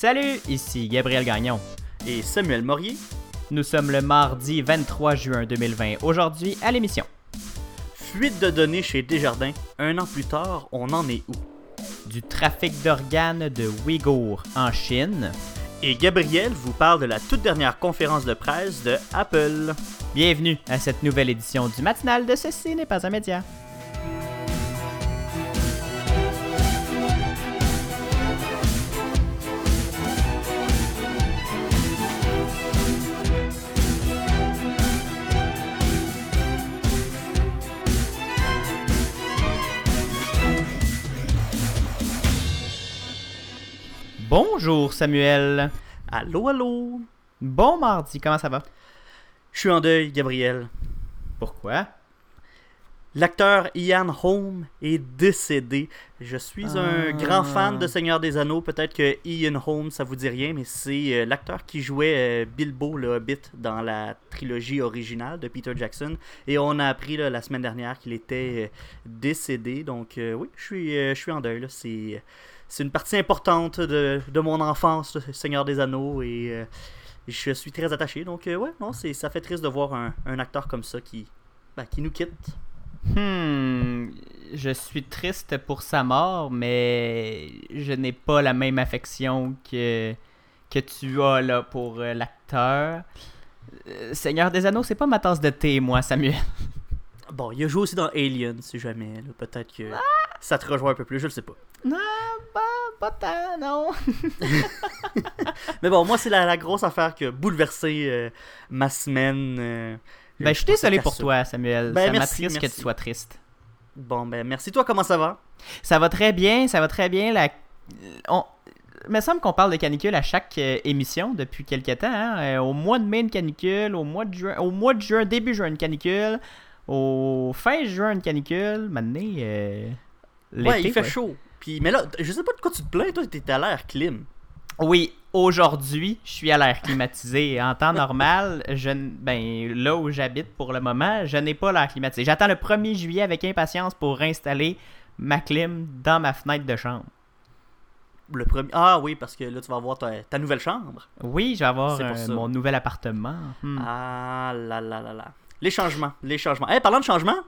Salut, ici Gabriel Gagnon. Et Samuel Morier. Nous sommes le mardi 23 juin 2020. Aujourd'hui, à l'émission. Fuite de données chez Desjardins. Un an plus tard, on en est où? Du trafic d'organes de Ouïghours en Chine. Et Gabriel vous parle de la toute dernière conférence de presse de Apple. Bienvenue à cette nouvelle édition du matinal de Ceci n'est pas un média. Bonjour Samuel. Allô, allô. Bon mardi, comment ça va? Je suis en deuil, Gabriel. Pourquoi? L'acteur Ian Holm est décédé. Je suis un Ah. grand fan de Seigneur des Anneaux. Peut-être que Ian Holm, ça vous dit rien, mais c'est euh, l'acteur qui jouait euh, Bilbo le Hobbit dans la trilogie originale de Peter Jackson. Et on a appris là, la semaine dernière qu'il était euh, décédé. Donc euh, oui, je suis, euh, je suis en deuil. C'est, c'est une partie importante de, de mon enfance, Seigneur des Anneaux. Et euh, je suis très attaché. Donc euh, ouais, non, ça fait triste de voir un, un acteur comme ça qui, ben, qui nous quitte. Hmm, je suis triste pour sa mort, mais je n'ai pas la même affection que, que tu as là pour euh, l'acteur. Seigneur des Anneaux, c'est pas ma tasse de thé, moi, Samuel. Bon, il a joué aussi dans Alien, si jamais. là. Peut-être que ça te rejoint un peu plus, je le sais pas. Non, pas, pas tant, non. Mais bon, moi, c'est la, la grosse affaire qui a bouleversé euh, ma semaine. euh, Ben, je suis désolé pour ça. toi, Samuel. Ben, ça merci, m'attriste que tu sois triste. Bon, ben, merci. Toi, comment ça va? Ça va très bien, ça va très bien. La... On... Il me semble qu'on parle de canicule à chaque euh, émission depuis quelques temps. hein. Euh, au mois de mai, une canicule. Au mois de juin, au mois de juin début juin, une canicule. Au fin juin, une canicule. Maintenant, euh, Ouais, il fait chaud. Puis, mais là, je sais pas de quoi tu te plains, toi, t'es à l'air clim. Oui, aujourd'hui, je suis à l'air climatisé. En temps normal, je, ben, là où j'habite pour le moment, je n'ai pas l'air climatisé. J'attends le 1er juillet avec impatience pour installer ma clim dans ma fenêtre de chambre. Le premier. Ah oui, parce que là, tu vas avoir ta, ta nouvelle chambre. Oui, je vais avoir euh, mon nouvel appartement. Hmm. Ah là là là là. Les changements, les changements. Eh, parlant de changements,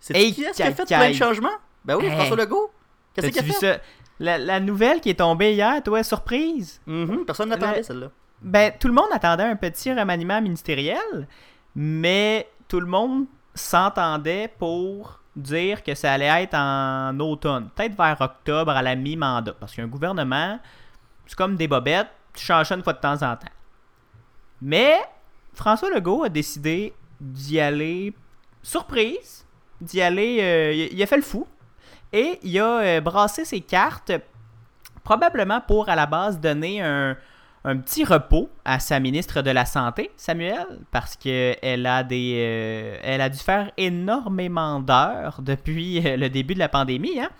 c'est Hey, qui est-ce qui a fait plein de changements? Ben oui, Hey. François Legault. Qu'est-ce qu'il a vu fait? ça? La, la nouvelle qui est tombée hier, toi, surprise? Mhm, personne n'attendait Le- celle-là. Ben, tout le monde attendait un petit remaniement ministériel, mais tout le monde s'entendait pour dire que ça allait être en automne, peut-être vers octobre à la mi-mandat, parce qu'un gouvernement, c'est comme des bobettes, tu changes ça une fois de temps en temps. Mais François Legault a décidé d'y aller surprise, d'y aller, euh, il a fait le fou, et il a euh, brassé ses cartes probablement pour à la base donner un, petit repos à sa ministre de la Santé, Samuel, parce qu'elle a euh, elle a dû faire énormément d'heures depuis le début de la pandémie, hein.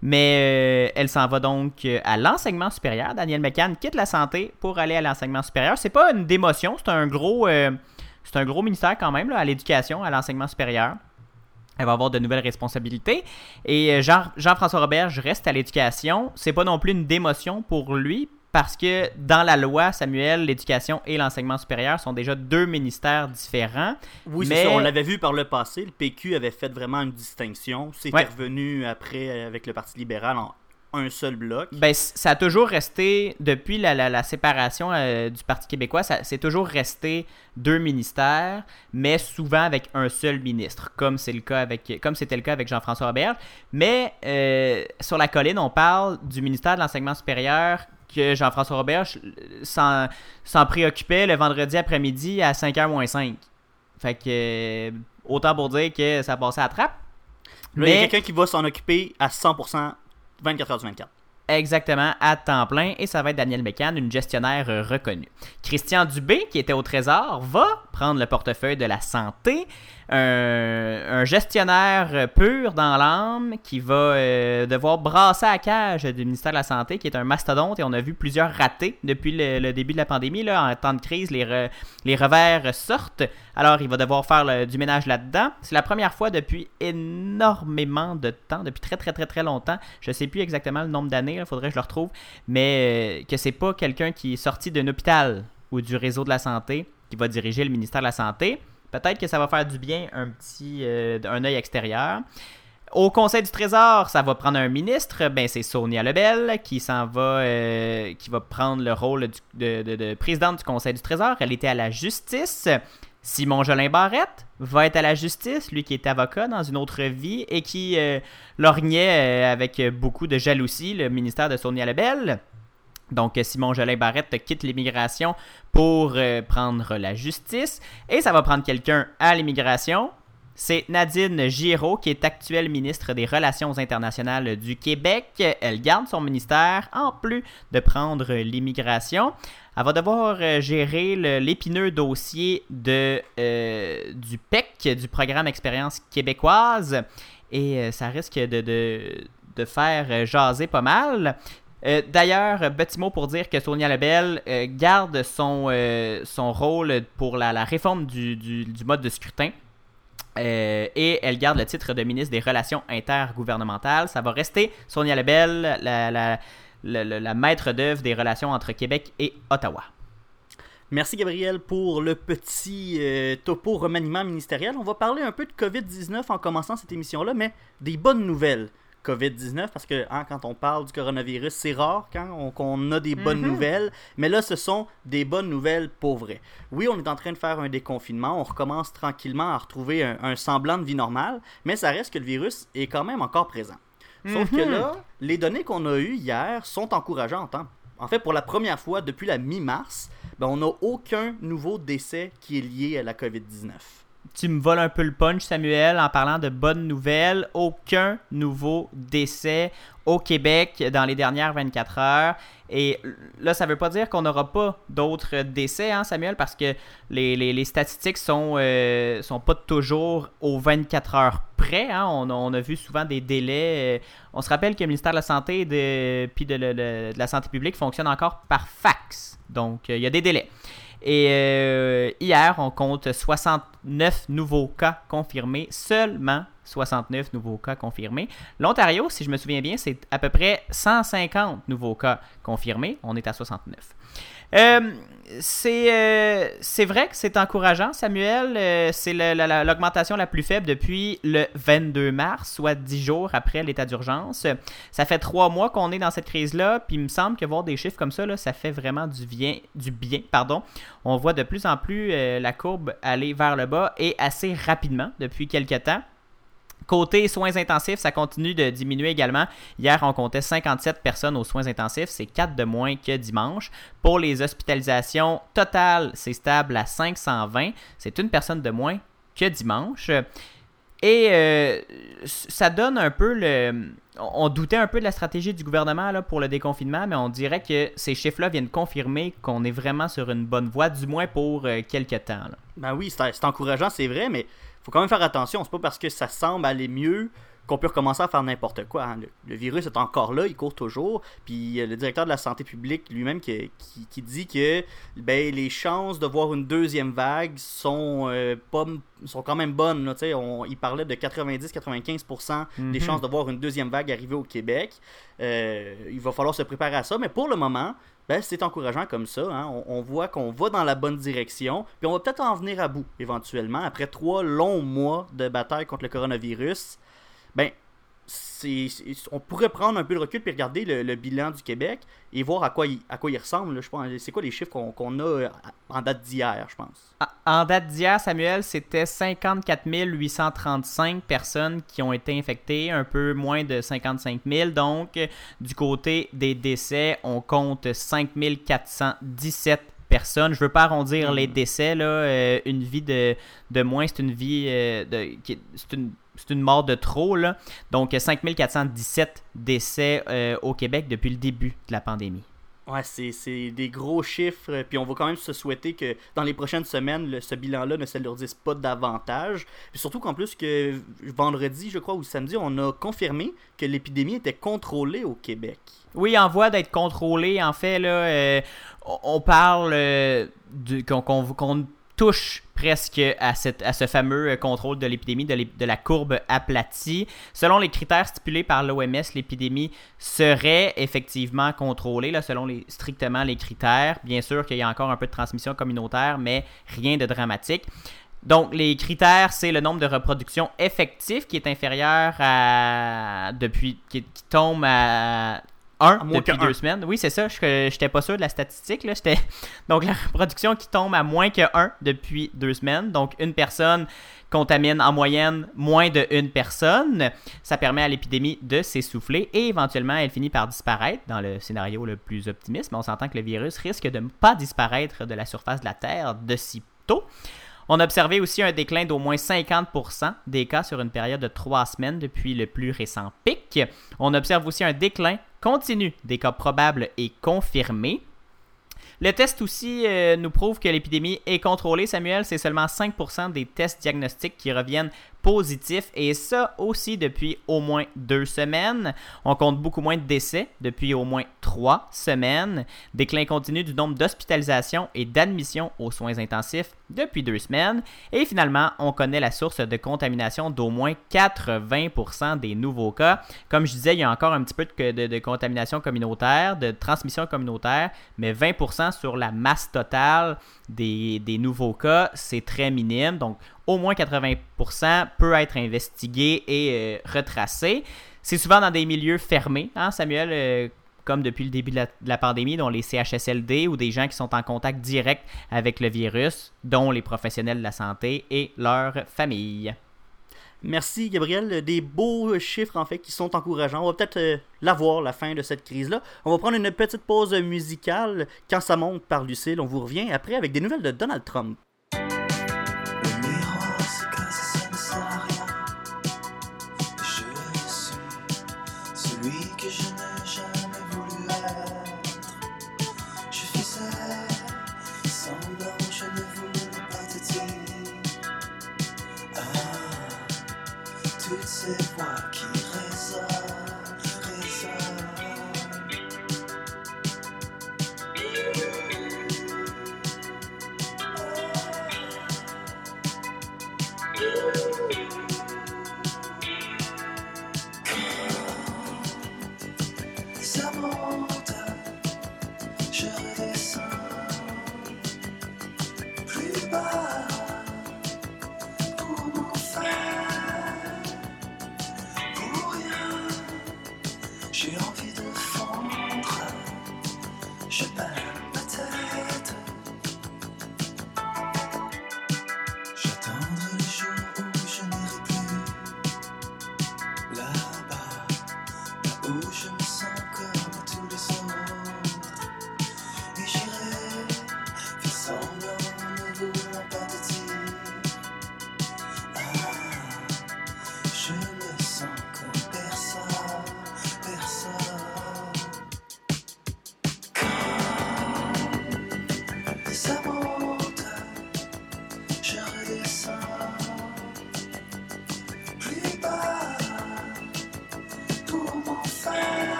Mais elle s'en va donc à l'enseignement supérieur. Daniel McCann quitte la santé pour aller à l'enseignement supérieur. C'est pas une démotion, c'est un gros, c'est un gros ministère quand même là, à l'éducation, à l'enseignement supérieur. Elle va avoir de nouvelles responsabilités. Et euh, Jean- Jean-François Roberge reste à l'éducation. C'est pas non plus une démotion pour lui parce que dans la loi, Samuel, l'éducation et l'enseignement supérieur sont déjà deux ministères différents. Oui, Mais- c'est ça. On l'avait vu par le passé. Le PQ avait fait vraiment une distinction. C'était Ouais. revenu après avec le Parti libéral en un seul bloc. Ben, ça a toujours resté, depuis la, la- la séparation euh, du Parti québécois, ça- c'est toujours resté deux ministères, mais souvent avec un seul ministre, comme c'est le cas avec, comme c'était le cas avec Jean-François Auberge. Mais euh, sur la colline, on parle du ministère de l'enseignement supérieur que Jean-François Auberge s'en, s'en préoccupait le vendredi après-midi à 5h moins 5. Fait que, euh, autant pour dire que ça passait à trappe. Là, il y a quelqu'un qui va s'en occuper à 100% 24 h sur 24. Exactement, à temps plein, et ça va être Daniel Mécan, une gestionnaire euh, reconnue. Christian Dubé, qui était au Trésor, va prendre le portefeuille de la santé. Un, gestionnaire pur dans l'âme qui va euh, devoir brasser à cage du ministère de la Santé, qui est un mastodonte, et on a vu plusieurs ratés depuis le, début de la pandémie. Là, en temps de crise, les, revers sortent. Alors, il va devoir faire du ménage là-dedans. C'est la première fois depuis énormément de temps, depuis très très très très longtemps. Je ne sais plus exactement le nombre d'années, il faudrait que je le retrouve, mais euh, que c'est pas quelqu'un qui est sorti d'un hôpital ou du réseau de la santé qui va diriger le ministère de la Santé. Peut-être que ça va faire du bien un petit euh, un œil extérieur. Au Conseil du Trésor, ça va prendre un ministre, ben c'est Sonia Lebel qui s'en va, euh, qui va prendre le rôle de, de, présidente du Conseil du Trésor. Elle était à la justice. Simon Jolin Barrette va être à la justice, lui qui est avocat dans une autre vie et qui euh, lorgnait avec beaucoup de jalousie le ministère de Sonia Lebel. Donc, Simon Jolin Barrette quitte l'immigration pour euh, prendre la justice. Et ça va prendre quelqu'un à l'immigration. C'est Nadine Giraud, qui est actuelle ministre des Relations internationales du Québec. Elle garde son ministère en plus de prendre l'immigration. Elle va devoir euh, gérer l'épineux dossier de, euh, du PEC, du programme Expérience québécoise. Et ça risque de, de faire jaser pas mal. Euh, d'ailleurs, petit mot pour dire que Sonia Lebel euh, garde son, euh, son rôle pour la, réforme du, mode de scrutin. et elle garde le titre de ministre des Relations intergouvernementales. Ça va rester Sonia Lebel, la, la, la maître d'œuvre des relations entre Québec et Ottawa. Merci Gabriel pour le petit topo remaniement ministériel. On va parler un peu de COVID-19 en commençant cette émission-là, mais des bonnes nouvelles. COVID-19 parce que hein, quand on parle du coronavirus, c'est rare quand on, a des bonnes mhm. nouvelles, mais là, ce sont des bonnes nouvelles pour vrai. Oui, on est en train de faire un déconfinement, on recommence tranquillement à retrouver un, semblant de vie normale, mais ça reste que le virus est quand même encore présent. Sauf que mhm. là, les données qu'on a eues hier sont encourageantes. Hein. En fait, pour la première fois depuis la mi-mars, ben, on n'a aucun nouveau décès qui est lié à la COVID-19 tu me voles un peu le punch, Samuel, en parlant de bonnes nouvelles. Aucun nouveau décès au Québec dans les dernières 24 heures. Et là, ça ne veut pas dire qu'on n'aura pas d'autres décès, hein, Samuel, parce que les, statistiques sont, euh, sont pas toujours aux 24 heures près. Hein. On, a vu souvent des délais. Euh, on se rappelle que le ministère de la Santé et de, la Santé publique fonctionne encore par fax. Donc, euh, il y a des délais. Et euh, hier, on compte 69 nouveaux cas confirmés, seulement 69 nouveaux cas confirmés. L'Ontario, si je me souviens bien, c'est à peu près 150 nouveaux cas confirmés. On est à 69. Euh, euh, c'est vrai que c'est encourageant, Samuel. Euh, c'est l'augmentation la, plus faible depuis le 22 mars, soit 10 jours après l'état d'urgence. Ça fait trois mois qu'on est dans cette crise-là, puis il me semble que voir des chiffres comme ça, là, ça fait vraiment du bien. Du bien pardon. On voit de plus en plus la courbe aller vers le bas et assez rapidement depuis quelques temps. Côté soins intensifs, ça continue de diminuer également. Hier, on comptait 57 personnes aux soins intensifs. C'est 4 de moins que dimanche. Pour les hospitalisations totales, c'est stable à 520. C'est une personne de moins que dimanche. Et euh, ça donne un peu le. On doutait un peu de la stratégie du gouvernement là, pour le déconfinement, mais on dirait que ces chiffres-là viennent confirmer qu'on est vraiment sur une bonne voie, du moins pour euh, quelques temps. Ben oui, c'est encourageant, c'est vrai, mais faut quand même faire attention. C'est pas parce que ça semble aller mieux qu'on peut recommencer à faire n'importe quoi. Hein. Le, virus est encore là, il court toujours. Puis le directeur de la santé publique lui-même qui, qui, dit que ben, les chances de voir une deuxième vague sont, euh, pas, sont quand même bonnes. On, il parlait de 90-95% des mhm. chances de voir une deuxième vague arriver au Québec. Euh, il va falloir se préparer à ça. Mais pour le moment, ben, c'est encourageant comme ça. Hein. On, voit qu'on va dans la bonne direction. Puis on va peut-être en venir à bout éventuellement. Après trois longs mois de bataille contre le coronavirus, ben, on pourrait prendre un peu de recul et regarder le, bilan du Québec et voir à quoi il, à quoi il ressemble. Je pense, c'est quoi les chiffres qu'on, a euh, en date d'hier, je pense? En date d'hier, Samuel, c'était 54 835 personnes qui ont été infectées, un peu moins de 55 000. Donc, du côté des décès, on compte 5 417 personnes. Je veux pas arrondir les hmm. décès. Là. Euh, une vie de, de moins, c'est une vie euh, de, c'est une c'est une mort de trop. Là. Donc 5417 décès euh, au Québec depuis le début de la pandémie. Ouais, c'est des gros chiffres. Puis on va quand même se souhaiter que dans les prochaines semaines, ce bilan-là ne s'alourdisse pas davantage. Puis surtout qu'en plus que vendredi, je crois, ou samedi, on a confirmé que l'épidémie était contrôlée au Québec. Oui, en voie d'être contrôlée. En fait, là, euh, on parle euh, qu'on touche presque à, ce fameux euh, contrôle de l'épidémie, de, la courbe aplatie. Selon les critères stipulés par l'OMS, l'épidémie serait effectivement contrôlée, selon strictement les critères. Bien sûr qu'il y a encore un peu de transmission communautaire, mais rien de dramatique. Donc, les critères, c'est le nombre de reproductions effectives qui est inférieur à. depuis. qui tombe à 1 depuis deux semaines. Oui, c'est ça. Je n'étais pas sûr de la statistique. Là. Donc, la reproduction qui tombe à moins que 1 depuis deux semaines. Donc, une personne contamine en moyenne moins de une personne. Ça permet à l'épidémie de s'essouffler et éventuellement, elle finit par disparaître dans le scénario le plus optimiste. Mais on s'entend que le virus risque de ne pas disparaître de la surface de la Terre de si tôt. On a observé aussi un déclin d'au moins 50% des cas sur une période de trois semaines depuis le plus récent pic. On observe aussi un déclin continu des cas probables et confirmés. Le test aussi euh, nous prouve que l'épidémie est contrôlée, Samuel. C'est seulement 5% des tests diagnostiques qui reviennent positif et ça aussi depuis au moins deux semaines. On compte beaucoup moins de décès depuis au moins trois semaines. Déclin continu du nombre d'hospitalisations et d'admissions aux soins intensifs depuis deux semaines. Et finalement, on connaît la source de contamination d'au moins 80% des nouveaux cas. Comme je disais, il y a encore un petit peu de, de contamination communautaire, de transmission communautaire, mais 20% sur la masse totale des, des nouveaux cas, c'est très minime. Donc, au moins 80% peut être investigué et euh, retracé. C'est souvent dans des milieux fermés, hein, Samuel, euh, comme depuis le début de la, pandémie, dont les CHSLD ou des gens qui sont en contact direct avec le virus, dont les professionnels de la santé et leurs familles. Merci Gabriel, des beaux chiffres en fait qui sont encourageants. On va peut-être euh, l'avoir la fin de cette crise-là. On va prendre une petite pause musicale quand ça monte par Lucille. On vous revient après avec des nouvelles de Donald Trump. toutes ces voix qui résonnent.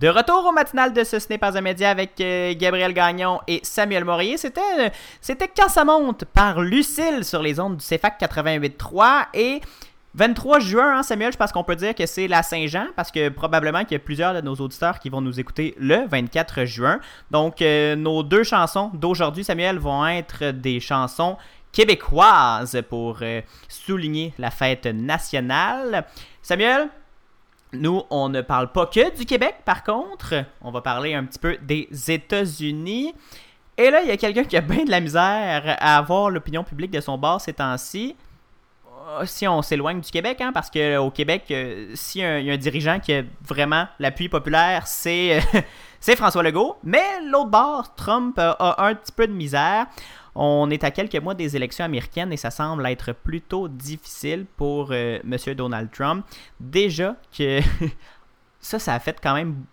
De retour au matinal de ce Ce n'est pas média avec euh, Gabriel Gagnon et Samuel Morier. C'était, euh, c'était Quand ça monte par Lucille sur les ondes du CFAC 88.3 et 23 juin, hein, Samuel, je pense qu'on peut dire que c'est la Saint-Jean parce que probablement qu'il y a plusieurs de nos auditeurs qui vont nous écouter le 24 juin. Donc, euh, nos deux chansons d'aujourd'hui, Samuel, vont être des chansons québécoise pour souligner la fête nationale. Samuel, nous, on ne parle pas que du Québec, par contre. On va parler un petit peu des États-Unis. Et là, il y a quelqu'un qui a bien de la misère à avoir l'opinion publique de son bord ces temps-ci. Euh, si on s'éloigne du Québec, hein, parce qu'au Québec, euh, s'il y, a un dirigeant qui a vraiment l'appui populaire, c'est c'est François Legault. Mais l'autre bord, Trump a un petit peu de misère. On est à quelques mois des élections américaines et ça semble être plutôt difficile pour euh, M. Donald Trump. Déjà que ça, ça a fait quand même.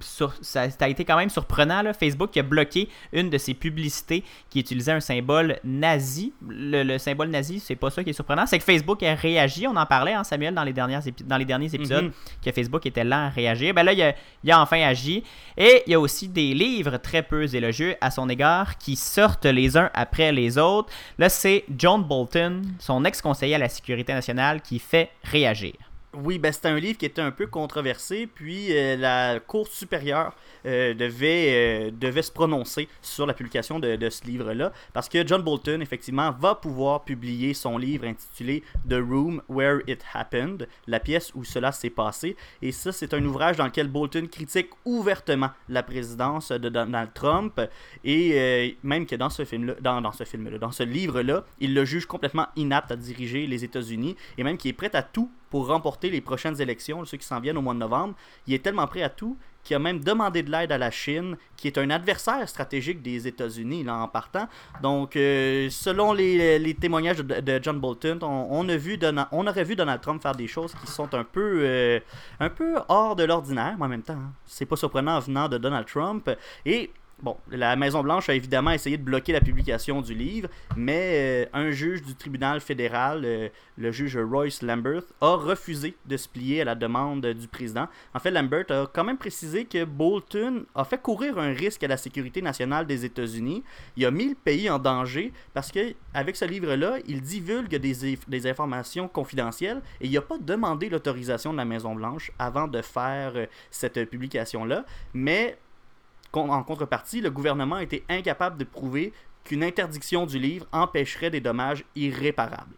ça, a été quand même surprenant. Là. Facebook a bloqué une de ses publicités qui utilisait un symbole nazi. Le, symbole nazi, c'est pas ça qui est surprenant. C'est que Facebook a réagi. On en parlait, hein, Samuel, dans les, dernières dans les derniers épisodes, mhm. que Facebook était lent à réagir. Ben là, il a, il a, enfin agi. Et il y a aussi des livres très peu élogieux à son égard qui sortent les uns après les autres. Là, c'est John Bolton, son ex-conseiller à la sécurité nationale, qui fait réagir. Oui, ben c'était un livre qui était un peu controversé, puis euh, la Cour supérieure euh, devait, euh, devait se prononcer sur la publication de, de ce livre-là, parce que John Bolton, effectivement, va pouvoir publier son livre intitulé The Room Where It Happened, la pièce où cela s'est passé, et ça, c'est un ouvrage dans lequel Bolton critique ouvertement la présidence de Donald Trump, et même que dans ce film-là, dans, dans ce film-là, dans ce livre-là, il le juge complètement inapte à diriger les États-Unis, et même qu'il est prêt à tout pour remporter les prochaines élections, ceux qui s'en viennent au mois de novembre. Il est tellement prêt à tout qu'il a même demandé de l'aide à la Chine, qui est un adversaire stratégique des États-Unis là, en partant. Donc, euh, selon les, témoignages de, John Bolton, on, a vu on aurait vu Donald Trump faire des choses qui sont un peu, euh, un peu hors de l'ordinaire, mais en même temps, hein, c'est pas surprenant venant de Donald Trump. Et Bon, la Maison-Blanche a évidemment essayé de bloquer la publication du livre, mais euh, un juge du tribunal fédéral, euh, le juge Royce Lambert, a refusé de se plier à la demande du président. En fait, Lambert a quand même précisé que Bolton a fait courir un risque à la sécurité nationale des États-Unis. Il a mis le pays en danger parce que avec ce livre-là, il divulgue des, informations confidentielles et il n'a pas demandé l'autorisation de la Maison-Blanche avant de faire euh, cette publication-là. Mais en contrepartie, le gouvernement était incapable de prouver qu'une interdiction du livre empêcherait des dommages irréparables.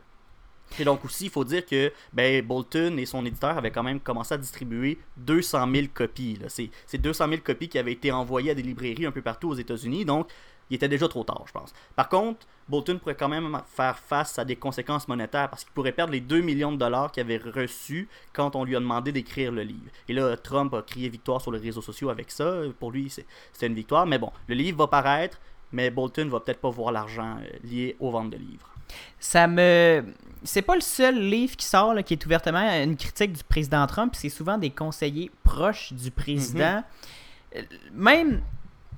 Et donc aussi, il faut dire que ben, Bolton et son éditeur avaient quand même commencé à distribuer 200 000 copies. C'est 200 000 copies qui avaient été envoyées à des librairies un peu partout aux États-Unis. Donc, il était déjà trop tard, je pense. Par contre, Bolton pourrait quand même faire face à des conséquences monétaires parce qu'il pourrait perdre les 2 millions de dollars qu'il avait reçus quand on lui a demandé d'écrire le livre. Et là, Trump a crié victoire sur les réseaux sociaux avec ça. Pour lui, c'est une victoire. Mais bon, le livre va paraître, mais Bolton va peut-être pas voir l'argent euh, lié aux ventes de livres. Ça me. C'est pas le seul livre qui sort qui est ouvertement une critique du président Trump. C'est souvent des conseillers proches du président. Mhm. Euh, même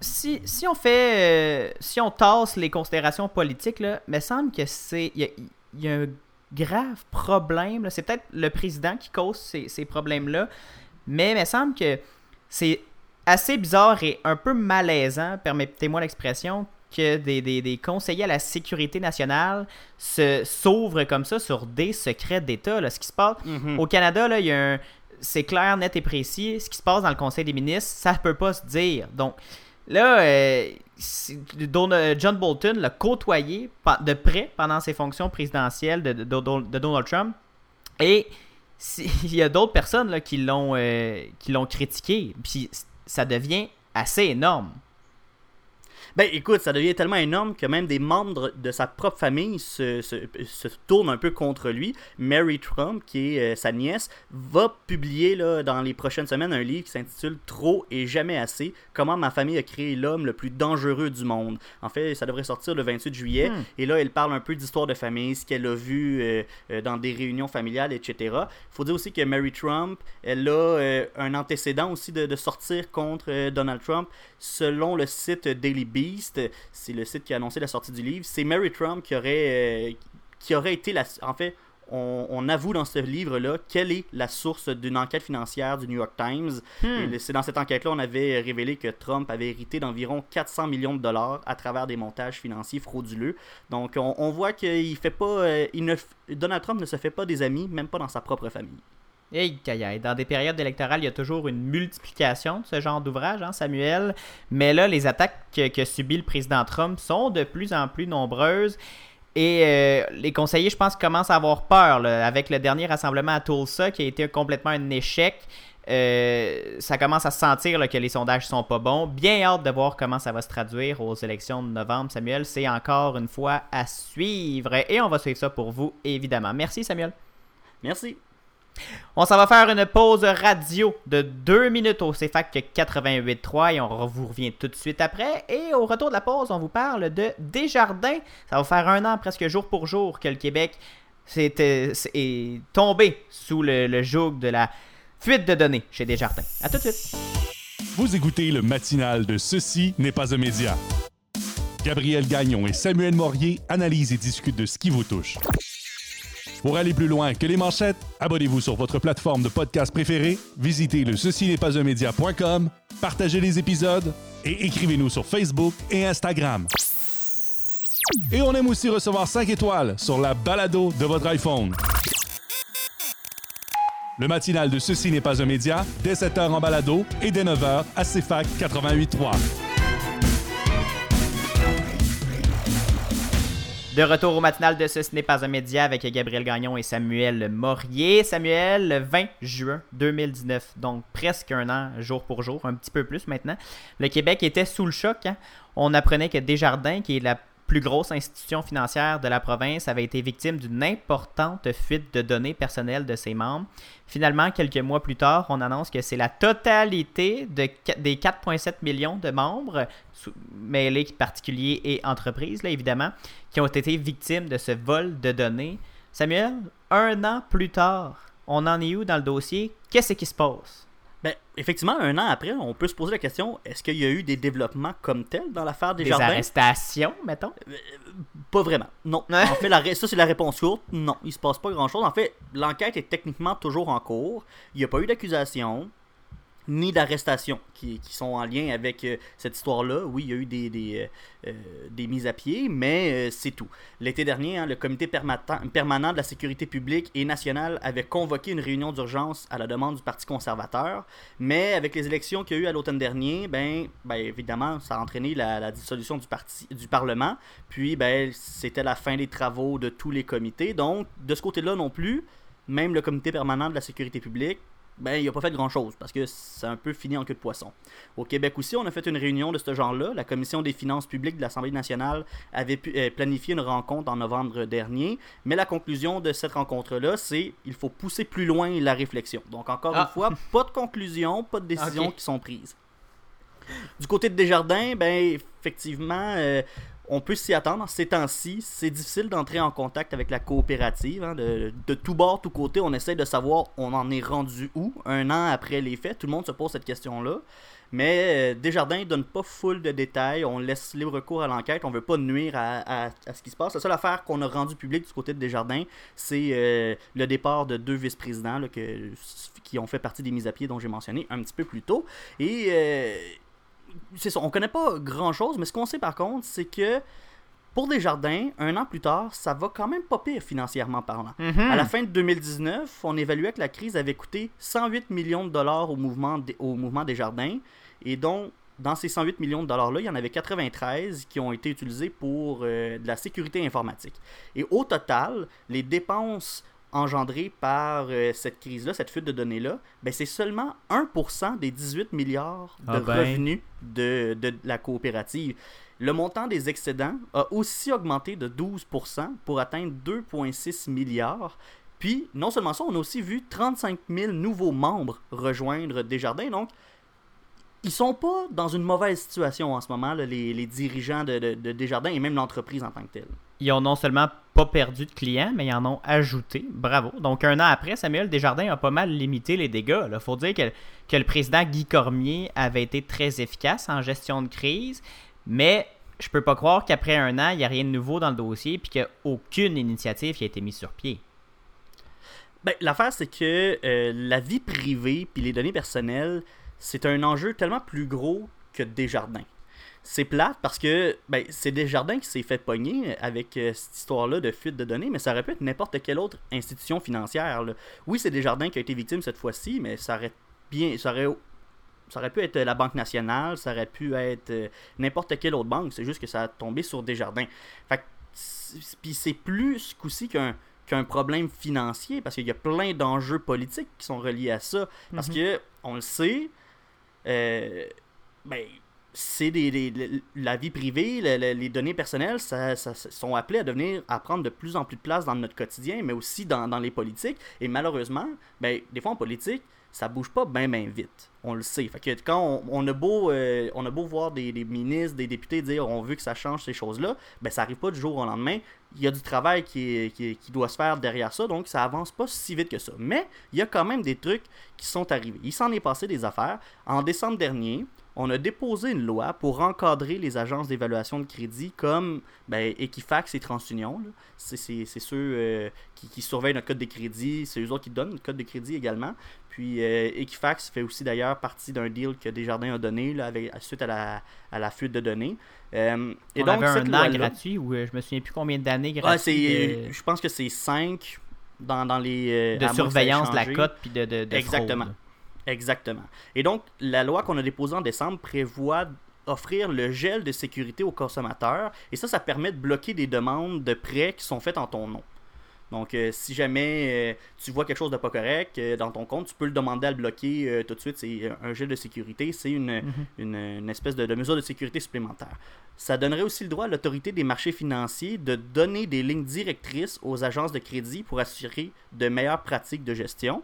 si, si, on fait. Euh, si on tasse les considérations politiques, là, me semble que c'est. Il y, a, un grave problème. C'est peut-être le président qui cause ces, ces problèmes-là. Mais il me semble que c'est assez bizarre et un peu malaisant, permettez-moi l'expression, que des, des, des, conseillers à la sécurité nationale se s'ouvrent comme ça sur des secrets d'État. Ce qui se passe mm-hmm. au Canada, là, il y a un c'est clair, net et précis. Ce qui se passe dans le Conseil des ministres, ça ne peut pas se dire. Donc, Là, euh, John Bolton l'a côtoyé de près pendant ses fonctions présidentielles de, Donald Trump. Et il y a d'autres personnes là, qui l'ont euh, critiqué. Puis ça devient assez énorme. Ben écoute, ça devient tellement énorme que même des membres de sa propre famille se, se, tournent un peu contre lui. Mary Trump, qui est euh, sa nièce, va publier là, dans les prochaines semaines un livre qui s'intitule Trop et jamais assez Comment ma famille a créé l'homme le plus dangereux du monde. En fait, ça devrait sortir le 28 juillet. Hmm. Et là, elle parle un peu d'histoire de famille, ce qu'elle a vu euh, euh, dans des réunions familiales, etc. Il faut dire aussi que Mary Trump, elle a un antécédent aussi de, de sortir contre Donald Trump. Selon le site Daily Beast, c'est le site qui a annoncé la sortie du livre, c'est Mary Trump qui aurait, euh, qui aurait été la... En fait, on, avoue dans ce livre-là quelle est la source d'une enquête financière du New York Times. Hmm. C'est dans cette enquête-là on avait révélé que Trump avait hérité d'environ 400 millions de dollars à travers des montages financiers frauduleux. Donc on, voit qu'il fait pas, euh, Donald Trump ne se fait pas des amis, même pas dans sa propre famille. Hey, dans des périodes électorales, il y a toujours une multiplication de ce genre d'ouvrage, hein, Samuel. Mais là, les attaques que, subit le président Trump sont de plus en plus nombreuses. Et euh, les conseillers, je pense, commencent à avoir peur avec le dernier rassemblement à Tulsa qui a été complètement un échec. Euh, ça commence à se sentir que les sondages sont pas bons. Bien hâte de voir comment ça va se traduire aux élections de novembre, Samuel. C'est encore une fois à suivre. Et on va suivre ça pour vous, évidemment. Merci, Samuel. Merci. On s'en va faire une pause radio de 2 minutes au CFAC 88.3 et on vous revient tout de suite après. Et au retour de la pause, on vous parle de Desjardins. Ça va faire un an presque jour pour jour que le Québec est, tombé sous le, le joug de la fuite de données chez Desjardins. À tout de suite. Vous écoutez le matinal de Ceci n'est pas un média. Gabriel Gagnon et Samuel Morier analysent et discutent de ce qui vous touche. Pour aller plus loin que les manchettes, abonnez-vous sur votre plateforme de podcast préférée, visitez le ceci n'est pas un média.com, partagez les épisodes et écrivez-nous sur Facebook et Instagram. Et on aime aussi recevoir 5 étoiles sur la balado de votre iPhone. Le matinal de Ceci n'est pas un média, dès 7h en balado et dès 9h à CFAC 88.3. De retour au matinal de Ce, n'est pas un média avec Gabriel Gagnon et Samuel Morier. Samuel, le 20 juin 2019, donc presque un an, jour pour jour, un petit peu plus maintenant. Le Québec était sous le choc. Hein. On apprenait que Desjardins, qui est la plus grosse institution financière de la province avait été victime d'une importante fuite de données personnelles de ses membres. Finalement, quelques mois plus tard, on annonce que c'est la totalité de, des 4,7 millions de membres, mêlés particuliers et entreprises, là, évidemment, qui ont été victimes de ce vol de données. Samuel, un an plus tard, on en est où dans le dossier? Qu'est-ce qui se passe? Ben, effectivement, un an après, on peut se poser la question est-ce qu'il y a eu des développements comme tels dans l'affaire des, des jardins? arrestations, mettons? Euh, Pas vraiment. Non. en fait, la, ça, c'est la réponse courte. Non, il se passe pas grand-chose. En fait, l'enquête est techniquement toujours en cours. Il n'y a pas eu d'accusation ni d'arrestation qui, sont en lien avec euh, cette histoire-là. Oui, il y a eu des, des, euh, euh, mises à pied, mais c'est tout. L'été dernier, hein, le comité permanent de la sécurité publique et nationale avait convoqué une réunion d'urgence à la demande du Parti conservateur, mais avec les élections qu'il y a eu à l'automne dernier, ben, ben, évidemment, ça a entraîné la, dissolution du, parti, du Parlement, puis ben, c'était la fin des travaux de tous les comités. Donc, de ce côté-là non plus, même le comité permanent de la sécurité publique ben, il n'a pas fait grand-chose parce que c'est un peu fini en queue de poisson. Au Québec aussi, on a fait une réunion de ce genre-là. La Commission des finances publiques de l'Assemblée nationale avait pu, euh, planifié une rencontre en novembre dernier, mais la conclusion de cette rencontre-là, c'est il faut pousser plus loin la réflexion. Donc, encore une ah. fois, pas de conclusion, pas de décisions qui sont prises. Du côté de Desjardins, ben, effectivement, euh, on peut s'y attendre. Ces temps-ci, c'est difficile d'entrer en contact avec la coopérative. Hein, de, tout bord, tout côté, on essaie de savoir on en est rendu où un an après les faits. Tout le monde se pose cette question-là. Mais euh, Desjardins ne donne pas full de détails. On laisse libre cours à l'enquête. On veut pas nuire à, ce qui se passe. La seule affaire qu'on a rendue publique du côté de Desjardins, c'est euh, le départ de deux vice-présidents qui ont fait partie des mises à pied dont j'ai mentionné un petit peu plus tôt. Et euh, c'est ça, on connaît pas grand chose, mais ce qu'on sait par contre, c'est que pour Desjardins, un an plus tard, ça va quand même pas pire financièrement parlant. Mhm. À la fin de 2019, on évaluait que la crise avait coûté 108 millions de dollars au mouvement, au mouvement Desjardins. Et donc, dans ces 108 millions de dollars-là, il y en avait 93 qui ont été utilisés pour euh, de la sécurité informatique. Et au total, les dépenses engendré par euh, cette crise-là, cette fuite de données-là, ben c'est seulement 1% des 18 milliards de ah ben. revenus de, de, la coopérative. Le montant des excédents a aussi augmenté de 12% pour atteindre 2,6 milliards. Puis, non seulement ça, on a aussi vu 35 000 nouveaux membres rejoindre Desjardins. Donc, ils sont pas dans une mauvaise situation en ce moment, les, les, dirigeants de, de, de Desjardins et même l'entreprise en tant que telle ils ont non seulement pas perdu de clients, mais ils en ont ajouté. Bravo. Donc, un an après, Samuel Desjardins a pas mal limité les dégâts. Il faut dire que, que, le président Guy Cormier avait été très efficace en gestion de crise, mais je peux pas croire qu'après un an, il n'y a rien de nouveau dans le dossier et qu'il n'y a aucune initiative qui a été mise sur pied. Ben, L'affaire, c'est que euh, la vie privée puis les données personnelles, c'est un enjeu tellement plus gros que Desjardins c'est plate parce que ben, c'est Desjardins qui s'est fait pogner avec euh, cette histoire-là de fuite de données, mais ça aurait pu être n'importe quelle autre institution financière. Oui, c'est Desjardins qui a été victime cette fois-ci, mais ça aurait bien. Ça aurait, ça aurait pu être la Banque nationale, ça aurait pu être euh, n'importe quelle autre banque. C'est juste que ça a tombé sur Desjardins. Fait Puis c'est plus ce coup-ci qu'un qu'un problème financier, parce qu'il y a plein d'enjeux politiques qui sont reliés à ça. Parce Mhm. que, on le sait, euh, ben, c'est des, la vie privée, le- le- les données personnelles, ça, sont appelées à devenir, à prendre de plus en plus de place dans notre quotidien, mais aussi dans, les politiques. Et malheureusement, ben, des fois en politique, ça bouge pas bien bien vite. On le sait. Fait que quand on, on a beau euh, on a beau voir des, ministres, des députés dire on veut que ça change ces choses-là, ben ça arrive pas du jour au lendemain. Il y a du travail qui, qui doit se faire derrière ça, donc ça avance pas si vite que ça. Mais il y a quand même des trucs qui sont arrivés. Il s'en est passé des affaires. En décembre dernier, on a déposé une loi pour encadrer les agences d'évaluation de crédit comme ben, Equifax et TransUnion. C'est ceux euh, qui, qui surveillent notre code de crédit, c'est eux autres qui donnent notre code de crédit également. Puis euh, Equifax fait aussi d'ailleurs partie d'un deal que Desjardins a donné là, avec, suite à la, à la fuite de données. Euh, et on donc, avait cette un an loi-là- gratuit ou je me souviens plus combien d'années Ah, de, je pense que c'est 5 dans, dans les. de surveillance de la cote puis de, de, de Exactement. fraude. Exactement. Et donc, la loi qu'on a déposée en décembre prévoit offrir le gel de sécurité aux consommateurs. Et ça, ça permet de bloquer des demandes de prêts qui sont faites en ton nom. Donc, euh, si jamais euh, tu vois quelque chose de pas correct euh, dans ton compte, tu peux le demander à le bloquer tout de suite. C'est un gel de sécurité. C'est une, Mhm. une, une espèce de, de mesure de sécurité supplémentaire. Ça donnerait aussi le droit à l'autorité des marchés financiers de donner des lignes directrices aux agences de crédit pour assurer de meilleures pratiques de gestion.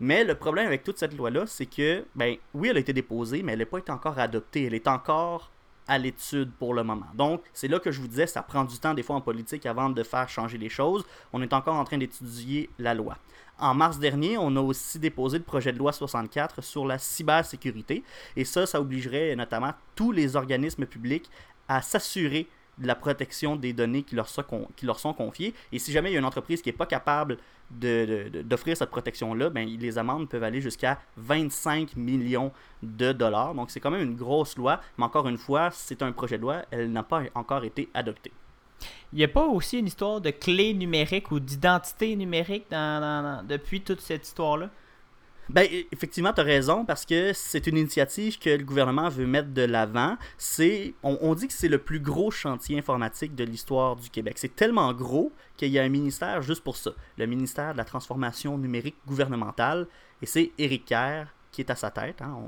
Mais le problème avec toute cette loi-là, c'est que, ben, oui, elle a été déposée, mais elle n'a pas été encore adoptée. Elle est encore à l'étude pour le moment. Donc, c'est là que je vous disais, ça prend du temps des fois en politique avant de faire changer les choses. On est encore en train d'étudier la loi. En mars dernier, on a aussi déposé le projet de loi 64 sur la cybersécurité. Et ça, ça obligerait notamment tous les organismes publics à s'assurer de la protection des données qui leur, sont qui leur sont confiées. Et si jamais il y a une entreprise qui n'est pas capable d'offrir cette protection-là, ben, les amendes peuvent aller jusqu'à 25 millions de dollars. Donc c'est quand même une grosse loi, mais encore une fois, c'est un projet de loi, elle n'a pas encore été adoptée. Il n'y a pas aussi une histoire de clé numérique ou d'identité numérique depuis toute cette histoire-là? Ben, e- effectivement, tu as raison, parce que c'est une initiative que le gouvernement veut mettre de l'avant. C'est, on, dit que c'est le plus gros chantier informatique de l'histoire du Québec. C'est tellement gros qu'il y a un ministère juste pour ça. Le ministère de la transformation numérique gouvernementale. Et c'est Éric Kerr qui est à sa tête. hein.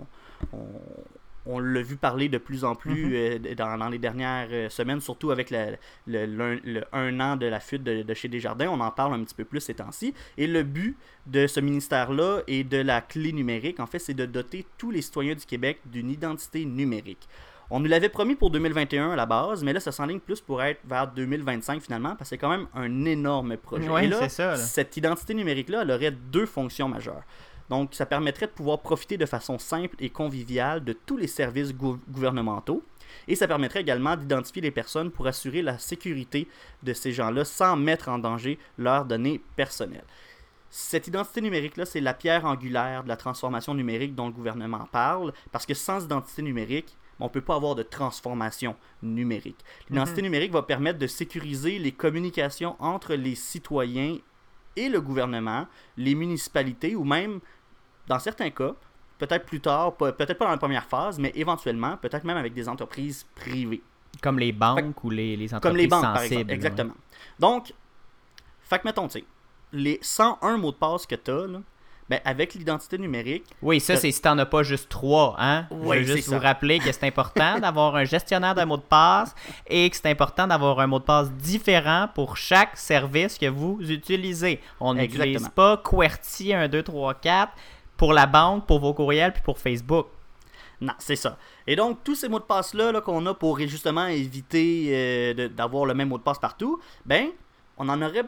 On l'a vu parler de plus en plus euh, dans, dans les dernières euh, semaines, surtout avec le, le, l'un- le un an de la fuite de, de chez Desjardins. On en parle un petit peu plus ces temps-ci. Et le but de ce ministère-là et de la clé numérique, en fait, c'est de doter tous les citoyens du Québec d'une identité numérique. On nous l'avait promis pour 2021 à la base, mais là, ça s'enligne plus pour être vers 2025 finalement, parce que c'est quand même un énorme projet. Ouais, Et là, c'est ça, là. cette identité numérique-là, elle aurait deux fonctions majeures. Donc, ça permettrait de pouvoir profiter de façon simple et conviviale de tous les services gou- gouvernementaux. Et ça permettrait également d'identifier les personnes pour assurer la sécurité de ces gens-là sans mettre en danger leurs données personnelles. Cette identité numérique-là, c'est la pierre angulaire de la transformation numérique dont le gouvernement parle, parce que sans identité numérique, on ne peut pas avoir de transformation numérique. L'identité numérique va permettre de sécuriser les communications entre les citoyens et le gouvernement, les municipalités ou même, dans certains cas, peut-être plus tard, peut-être pas dans la première phase, mais éventuellement, peut-être même avec des entreprises privées. Comme les banques ou les, les entreprises Comme les banques, par sensibles. exemple. là. Exactement. Donc, fait que mettons, tu sais, les 101 mots de passe que tu as, ben, avec l'identité numérique, Oui, ça, c'est si t'en as pas juste trois, hein? Oui, Je veux juste ça. vous rappeler que c'est important d'avoir un gestionnaire de mots de passe et que c'est important d'avoir un mot de passe différent pour chaque service que vous utilisez. On n'utilise pas QWERTY 1, 2, 3, 4 pour la banque, pour vos courriels puis pour Facebook. Non, c'est ça. Et donc, tous ces mots de passe-là là, qu'on a pour justement éviter euh, d'avoir le même mot de passe partout, ben, on en aurait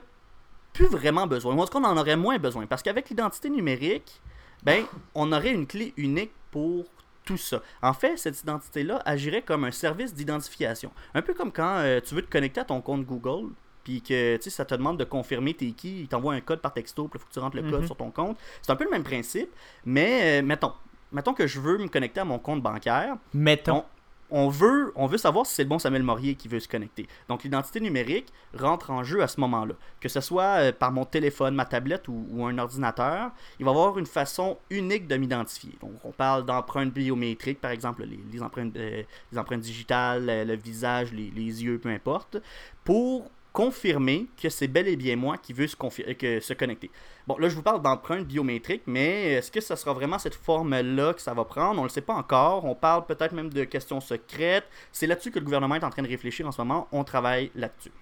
plus vraiment besoin. Ou en tout cas, on en aurait moins besoin. Parce qu'avec l'identité numérique, ben, on aurait une clé unique pour tout ça. En fait, cette identité-là agirait comme un service d'identification. Un peu comme quand euh, tu veux te connecter à ton compte Google, puis que tu sais, ça te demande de confirmer tes qui, il t'envoie un code par texto, puis il faut que tu rentres le code Mhm. sur ton compte. C'est un peu le même principe, mais euh, mettons, mettons que je veux me connecter à mon compte bancaire. Mettons. On veut, on veut savoir si c'est le bon Samuel Morier qui veut se connecter. Donc l'identité numérique rentre en jeu à ce moment-là. Que ce soit euh, par mon téléphone, ma tablette ou, ou un ordinateur, il va y avoir une façon unique de m'identifier. Donc on parle d'empreintes biométriques, par exemple, les, les empreintes, euh, les empreintes digitales, le visage, les, les yeux, peu importe, pour confirmer que c'est bel et bien moi qui veux se, que, se connecter. Bon, là, je vous parle d'empreinte biométrique, mais est-ce que ça sera vraiment cette forme-là que ça va prendre? On ne le sait pas encore. On parle peut-être même de questions secrètes. C'est là-dessus que le gouvernement est en train de réfléchir en ce moment. On travaille là-dessus.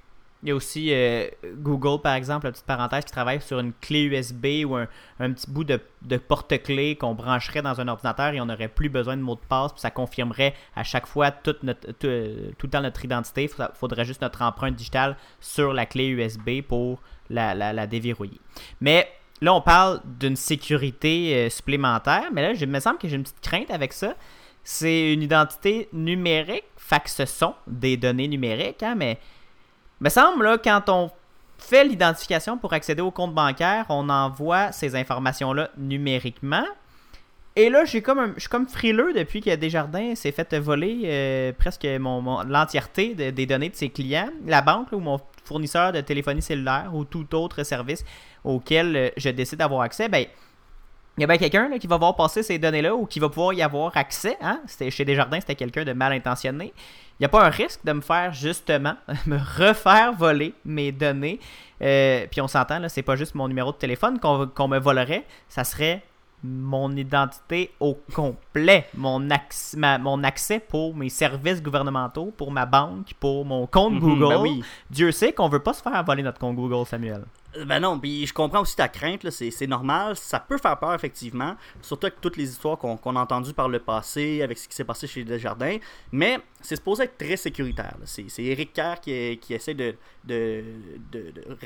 Il y a aussi euh, Google, par exemple, la petite parenthèse, qui travaille sur une clé USB ou un, petit bout de, porte-clés qu'on brancherait dans un ordinateur et on n'aurait plus besoin de mot de passe. Puis ça confirmerait à chaque fois toute notre, tout, le temps notre identité. Il faudrait juste notre empreinte digitale sur la clé USB pour la, la, déverrouiller. Mais là, on parle d'une sécurité euh, supplémentaire. Mais là, il me semble que j'ai une petite crainte avec ça. C'est une identité numérique. Que ce sont des données numériques, hein, mais me semble, là, quand on fait l'identification pour accéder au compte bancaire, on envoie ces informations-là numériquement. Et là, j'ai comme je suis comme frileux depuis que Desjardins s'est fait voler euh, presque mon, l'entièreté des données de ses clients. La banque ou mon fournisseur de téléphonie cellulaire ou tout autre service auquel euh, je décide d'avoir accès, ben, il y a bien quelqu'un qui va voir passer ces données-là ou qui va pouvoir y avoir accès. Hein? C'était, chez Desjardins, c'était quelqu'un de mal intentionné. Il n'y a pas un risque de me faire justement me refaire voler mes données. Euh, puis on s'entend, là, c'est pas juste mon numéro de téléphone qu'on, me volerait, ça serait mon identité au complet, mon, mon accès pour mes services gouvernementaux, pour ma banque, pour mon compte mhm, Google. Ben oui. Dieu sait qu'on veut pas se faire voler notre compte Google, Samuel. Ben non, puis je comprends aussi ta crainte, c'est normal. Ça peut faire peur, effectivement. Surtout avec toutes les histoires qu'on a entendues par le passé, avec ce qui s'est passé chez Desjardins. Mais c'est supposé être très sécuritaire. C'est Eric Kerr qui, essaie de,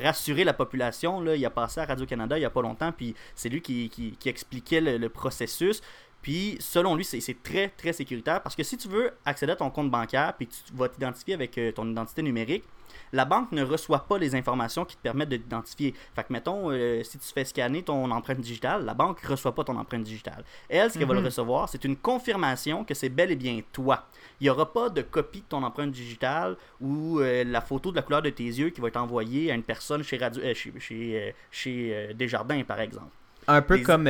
rassurer la population. Il a passé à Radio-Canada il n'y a pas longtemps, puis c'est lui qui, expliquait le processus. Puis, selon lui, c'est très, très sécuritaire parce que si tu veux accéder à ton compte bancaire puis tu vas t'identifier avec euh, ton identité numérique, la banque ne reçoit pas les informations qui te permettent de t'identifier. Fait que, mettons, euh, si tu fais scanner ton empreinte digitale, la banque ne reçoit pas ton empreinte digitale. Elle, ce qu'elle va le mhm. recevoir, c'est une confirmation que c'est bel et bien toi. Il n'y aura pas de copie de ton empreinte digitale ou euh, la photo de la couleur de tes yeux qui va être envoyée à une personne chez, Radio, euh, chez, chez, Desjardins, par exemple. Un peu comme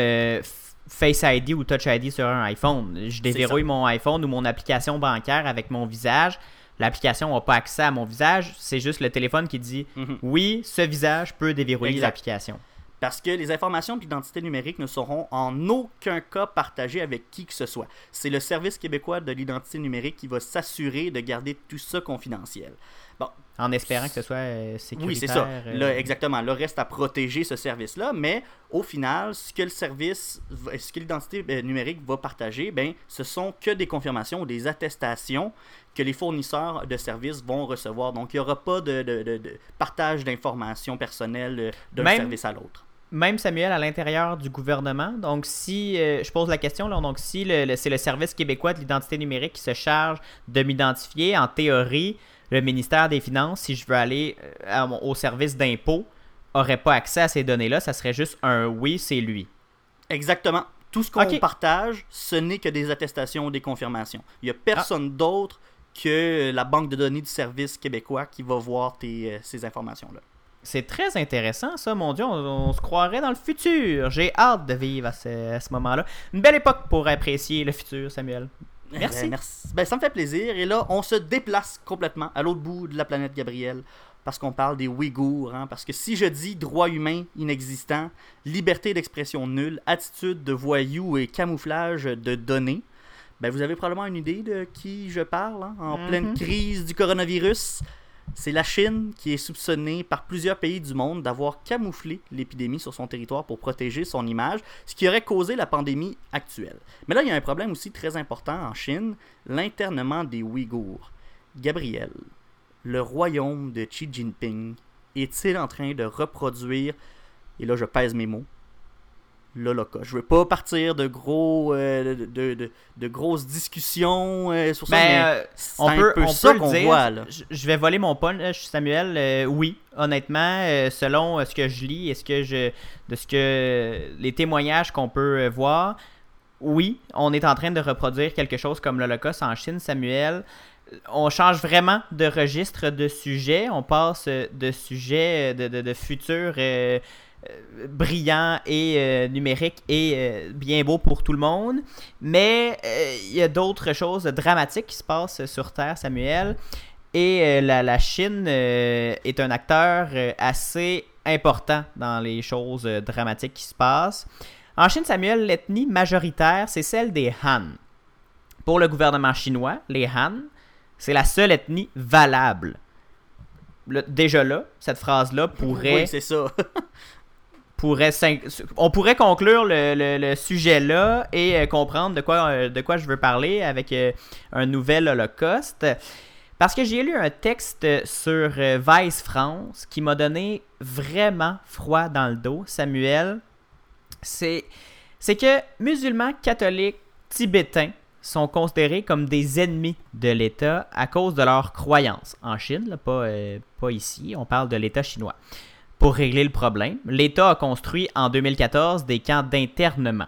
Face ID ou Touch ID sur un iPhone. Je déverrouille mon iPhone ou mon application bancaire avec mon visage l'application n'a pas accès à mon visage, c'est juste le téléphone qui dit mhm. oui, ce visage peut déverrouiller l'application. Parce que les informations d'identité numérique ne seront en aucun cas partagées avec qui que ce soit. C'est le Service québécois de l'identité numérique qui va s'assurer de garder tout ça confidentiel. Bon, en espérant que ce soit sécuritaire. Euh, oui, c'est ça. Euh, exactement. Le reste à protéger ce service-là, mais au final, ce que le service, ce que l'identité euh, numérique va partager, ben, ce sont que des confirmations ou des attestations que les fournisseurs de services vont recevoir. Donc, il n'y aura pas de, partage d'informations personnelles d'un service à l'autre même Samuel à l'intérieur du gouvernement. Donc, si je pose la question, là, donc si c'est le service québécois de l'identité numérique qui se charge de m'identifier, en théorie, le ministère des Finances, si je veux aller euh, au service d'impôt, n'aurait pas accès à ces données-là. Ça serait juste un oui, c'est lui. Exactement. Tout ce qu'on partage, ce n'est que des attestations ou des confirmations. Il n'y a personne ah. d'autre que la banque de données du service québécois qui va voir euh, ces informations-là. C'est très intéressant, ça, mon Dieu. On, se croirait dans le futur. J'ai hâte de vivre à ce moment-là. Une belle époque pour apprécier le futur, Samuel. Eh merci. Ben, ça me fait plaisir. Et là, on se déplace complètement à l'autre bout de la planète Gabriel parce qu'on parle des Ouïghours. Hein, parce que si je dis droit humain inexistant, liberté d'expression nulle, attitude de voyou et camouflage de données, ben vous avez probablement une idée de qui je parle hein, en mm-hmm. pleine crise du coronavirus. C'est la Chine qui est soupçonnée par plusieurs pays du monde d'avoir camouflé l'épidémie sur son territoire pour protéger son image, ce qui aurait causé la pandémie actuelle. Mais là, il y a un problème aussi très important en Chine, l'internement des Ouïghours. Gabriel, le royaume de Xi Jinping est-il en train de reproduire, et là je pèse mes mots, l'Holocauste. Je veux pas partir de gros euh, de, de, grosses discussions euh, sur ça, ben, mais euh, c'est on peut, peu ça qu'on voit. Là. Je vais voler mon punch, Samuel. oui, honnêtement, selon ce que je lis et ce que je, de ce que les témoignages qu'on peut voir, oui, on est en train de reproduire quelque chose comme l'Holocauste en Chine, Samuel. On change vraiment de registre de sujets. On passe de sujets de, de, de futurs euh, brillant et euh, numérique et euh, bien beau pour tout le monde. Mais il y a d'autres choses dramatiques qui se passent sur Terre, Samuel. Et euh, la, Chine euh, est un acteur euh, assez important dans les choses euh, dramatiques qui se passent. En Chine, Samuel, l'ethnie majoritaire, c'est celle des Han. Pour le gouvernement chinois, les Han, c'est la seule ethnie valable. Le- déjà là, cette phrase-là pourrait Oui, c'est ça. on pourrait conclure le, sujet là et euh, comprendre de quoi, euh, de quoi je veux parler avec euh, un nouvel holocauste. Parce que j'ai lu un texte sur Vice France qui m'a donné vraiment froid dans le dos, Samuel. C'est, que musulmans, catholiques, tibétains sont considérés comme des ennemis de l'État à cause de leurs croyances. En Chine, pas, pas ici, on parle de l'État chinois. Pour régler le problème, l'État a construit en 2014 des camps d'internement.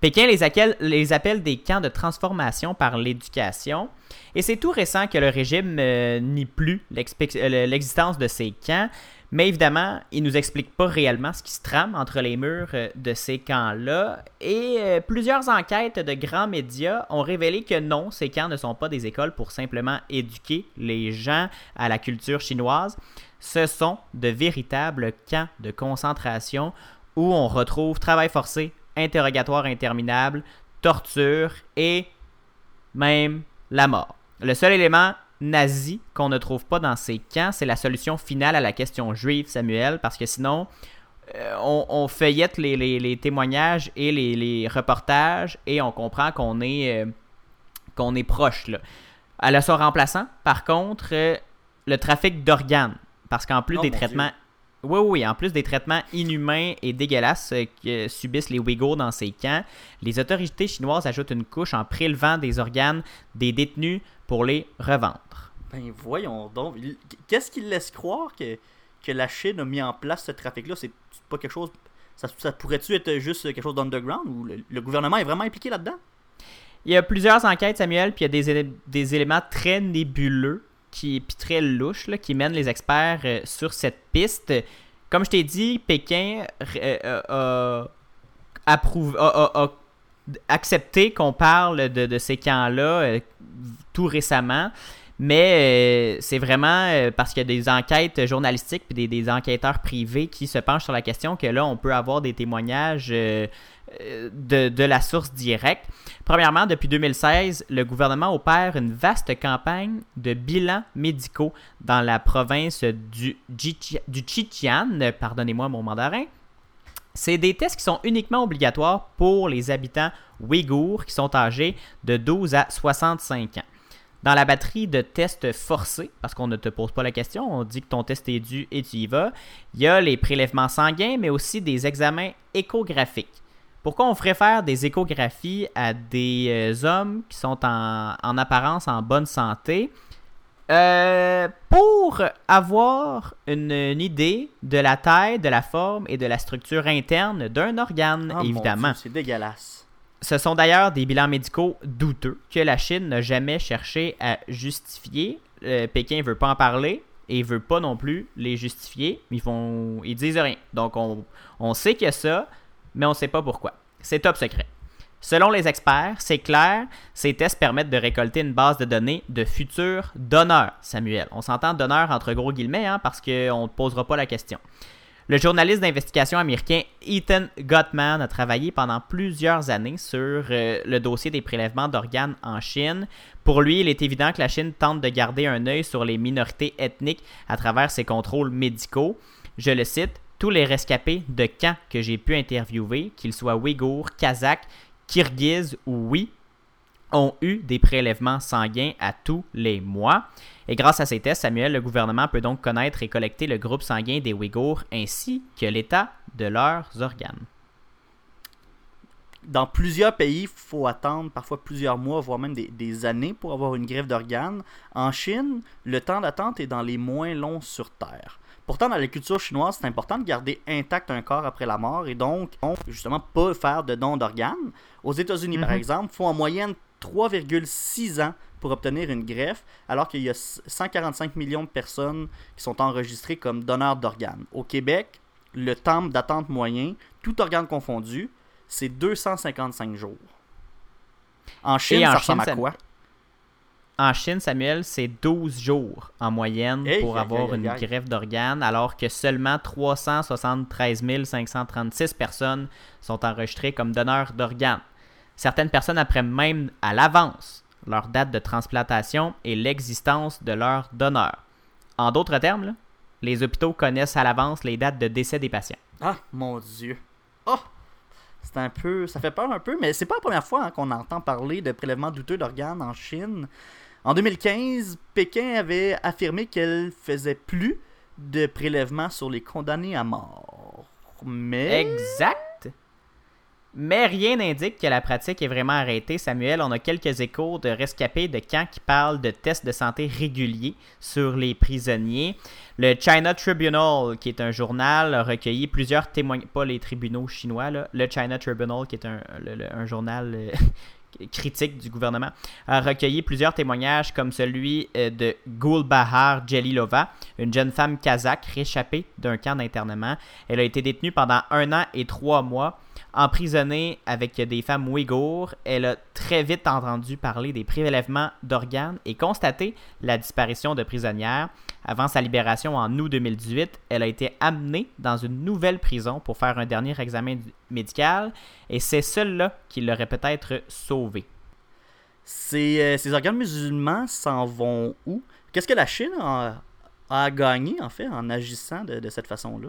Pékin les, appelle des camps de transformation par l'éducation, et c'est tout récent que le régime euh, nie plus euh, l'existence de ces camps, mais évidemment, il nous explique pas réellement ce qui se trame entre les murs euh, de ces camps-là, et euh, plusieurs enquêtes de grands médias ont révélé que non, ces camps ne sont pas des écoles pour simplement éduquer les gens à la culture chinoise, ce sont de véritables camps de concentration où on retrouve travail forcé, interrogatoire interminable, torture et même la mort. Le seul élément nazi qu'on ne trouve pas dans ces camps, c'est la solution finale à la question juive, Samuel, parce que sinon, euh, on, on feuillette les, les- les témoignages et les, les reportages et on comprend qu'on est, euh, qu'on est proche. Là. Elle a son remplaçant, par contre, euh, le trafic d'organes. Parce qu'en plus Oh, des traitements. Oui, oui, en plus des traitements inhumains et dégueulasses que subissent les Ouïghours dans ces camps, les autorités chinoises ajoutent une couche en prélevant des organes des détenus pour les revendre. Ben voyons donc. Qu'est-ce qui laisse croire que, que la Chine a mis en place ce trafic-là? C'est pas quelque chose. Ça, ça pourrait-tu être juste quelque chose d'underground ou le, le gouvernement est vraiment impliqué là-dedans? Il y a plusieurs enquêtes, Samuel, puis il y a des, élé- des éléments très nébuleux qui, puis très louches là, qui mènent les experts euh, sur cette piste. Comme je t'ai dit, Pékin euh, euh, a, a- a- a accepté qu'on parle de, de ces camps-là tout récemment. Mais euh, c'est vraiment euh, parce qu'il y a des enquêtes journalistiques puis des, enquêteurs privés qui se penchent sur la question que là, on peut avoir des témoignages euh, de, la source directe. Premièrement, depuis 2016, le gouvernement opère une vaste campagne de bilans médicaux dans la province du, du pardonnez-moi mon mandarin. C'est des tests qui sont uniquement obligatoires pour les habitants ouïghours qui sont âgés de 12 à 65 ans. Dans la batterie de tests forcés, parce qu'on ne te pose pas la question, on dit que ton test est dû et tu y vas, il y a les prélèvements sanguins, mais aussi des examens échographiques. Pourquoi on ferait faire des échographies à des euh, hommes qui sont en, en apparence en bonne santé? Euh, Pour avoir une, une idée de la taille, de la forme et de la structure interne d'un organe, mon évidemment. C'est dégueulasse. Ce sont d'ailleurs des bilans médicaux douteux que la Chine n'a jamais cherché à justifier. Euh, Pékin ne veut pas en parler et veut pas non plus les justifier. Ils font, ils disent rien. Donc on, sait qu'il y a ça, mais on ne sait pas pourquoi. C'est top secret. Selon les experts, c'est clair, ces tests permettent de récolter une base de données de futurs donneurs, Samuel. On s'entend donneur entre gros guillemets hein, parce qu'on ne posera pas la question. Le journaliste d'investigation américain Ethan Gottman a travaillé pendant plusieurs années sur euh, le dossier des prélèvements d'organes en Chine. Pour lui, il est évident que la Chine tente de garder un œil sur les minorités ethniques à travers ses contrôles médicaux. Je le cite, tous les rescapés de camps que j'ai pu interviewer, qu'ils soient ouïghours, kazakhs, kirghizes ou oui, ont eu des prélèvements sanguins à tous les mois. Et grâce à ces tests, Samuel, le gouvernement peut donc connaître et collecter le groupe sanguin des Ouïghours ainsi que l'état de leurs organes. Dans plusieurs pays, il faut attendre parfois plusieurs mois, voire même des, des années pour avoir une greffe d'organes. En Chine, le temps d'attente est dans les moins longs sur Terre. Pourtant, dans la culture chinoise, c'est important de garder intact un corps après la mort et donc, justement, pas faire de dons d'organes. Aux États-Unis, par Mhm. exemple, il faut en moyenne 3,6 ans pour obtenir une greffe, alors qu'il y a 145 millions de personnes qui sont enregistrées comme donneurs d'organes. Au Québec, le temps d'attente moyen, tout organe confondu, c'est 255 jours. En Chine, en ça Chine, ressemble ça- à quoi? En Chine, Samuel, c'est 12 jours en moyenne Hey, pour avoir une greffe d'organes, alors que seulement 373 536 personnes sont enregistrées comme donneurs d'organes. Certaines personnes apprennent même à l'avance leur date de transplantation et l'existence de leur donneur. En d'autres termes, là, les hôpitaux connaissent à l'avance les dates de décès des patients. Ah, mon Dieu. Oh! C'est un peu. Ça fait peur un peu, mais c'est pas la première fois hein, qu'on entend parler de prélèvements douteux d'organes en Chine. En 2015, Pékin avait affirmé qu'elle faisait plus de prélèvements sur les condamnés à mort. Mais. Exact. Mais rien n'indique que la pratique est vraiment arrêtée, Samuel. On a quelques échos de rescapés de camps qui parlent de tests de santé réguliers sur les prisonniers. Le China Tribunal, qui est un journal, a recueilli plusieurs témoignages, pas les tribunaux chinois, le China Tribunal, qui est un journal euh, critique du gouvernement, a recueilli plusieurs témoignages comme celui euh, de Gulbahar Jelilova, une jeune femme kazakh réchappée d'un camp d'internement. Elle a été détenue pendant un an et trois mois, emprisonnée avec des femmes ouïghours. Elle a très vite entendu parler des prélèvements d'organes et constaté la disparition de prisonnières. Avant sa libération en août 2018, elle a été amenée dans une nouvelle prison pour faire un dernier examen médical et c'est celle-là qui l'aurait peut-être sauvée. Ces, euh, ces organes musulmans s'en vont où? Qu'est-ce que la Chine a, a gagné, en fait, en agissant de, de cette façon-là?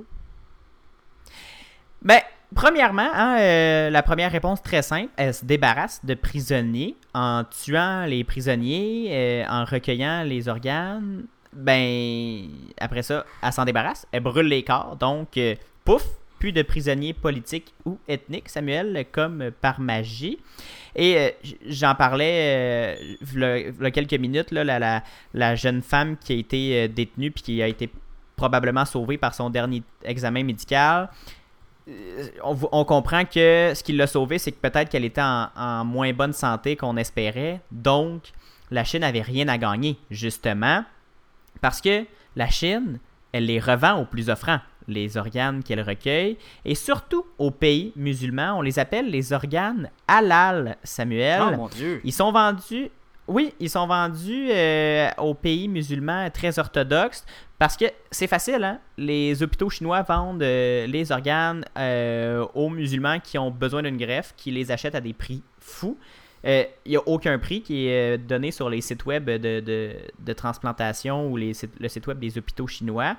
Ben, premièrement, hein, euh, la première réponse très simple, elle se débarrasse de prisonniers en tuant les prisonniers, euh, en recueillant les organes. Ben, après ça, elle s'en débarrasse, elle brûle les corps, donc euh, pouf, plus de prisonniers politiques ou ethniques, Samuel, comme par magie. Et j'en parlais euh, v'là- v'là quelques minutes, là, la, la, la jeune femme qui a été détenue puis qui a été probablement sauvée par son dernier examen médical on, vo- on comprend que ce qui l'a sauvée, c'est que peut-être qu'elle était en, en moins bonne santé qu'on espérait. Donc, la Chine n'avait rien à gagner, justement, parce que la Chine, elle les revend aux plus offrants, les organes qu'elle recueille, et surtout aux pays musulmans. On les appelle les organes halal, Samuel. Oh mon Dieu Ils sont vendus, oui, ils sont vendus euh, aux pays musulmans très orthodoxes parce que c'est facile, hein? Les hôpitaux chinois vendent euh, les organes euh, aux musulmans qui ont besoin d'une greffe, qui les achètent à des prix fous. Il n'y a aucun prix qui est donné sur les sites web de, transplantation ou les le site web des hôpitaux chinois,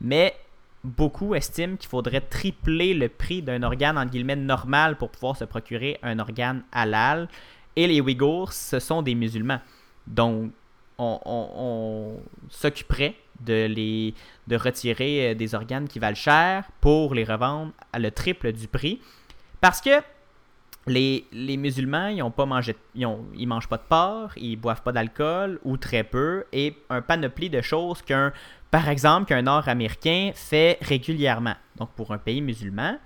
mais beaucoup estiment qu'il faudrait tripler le prix d'un organe en guillemets normal pour pouvoir se procurer un organe halal. Et les Ouïghours, ce sont des musulmans. Donc, on, s'occuperait de, les, retirer euh, des organes qui valent cher pour les revendre à le triple du prix. Parce que les, musulmans, ils ont mangent pas de porc, ils boivent pas d'alcool ou très peu, et un panoplie de choses qu'un, par exemple, qu'un Nord-Américain fait régulièrement. Donc, pour un pays musulman,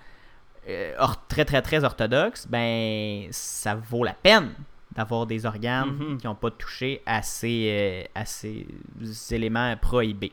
très très très orthodoxe, ben ça vaut la peine d'avoir des organes Mhm. qui n'ont pas touché à ces, euh, à ces éléments prohibés.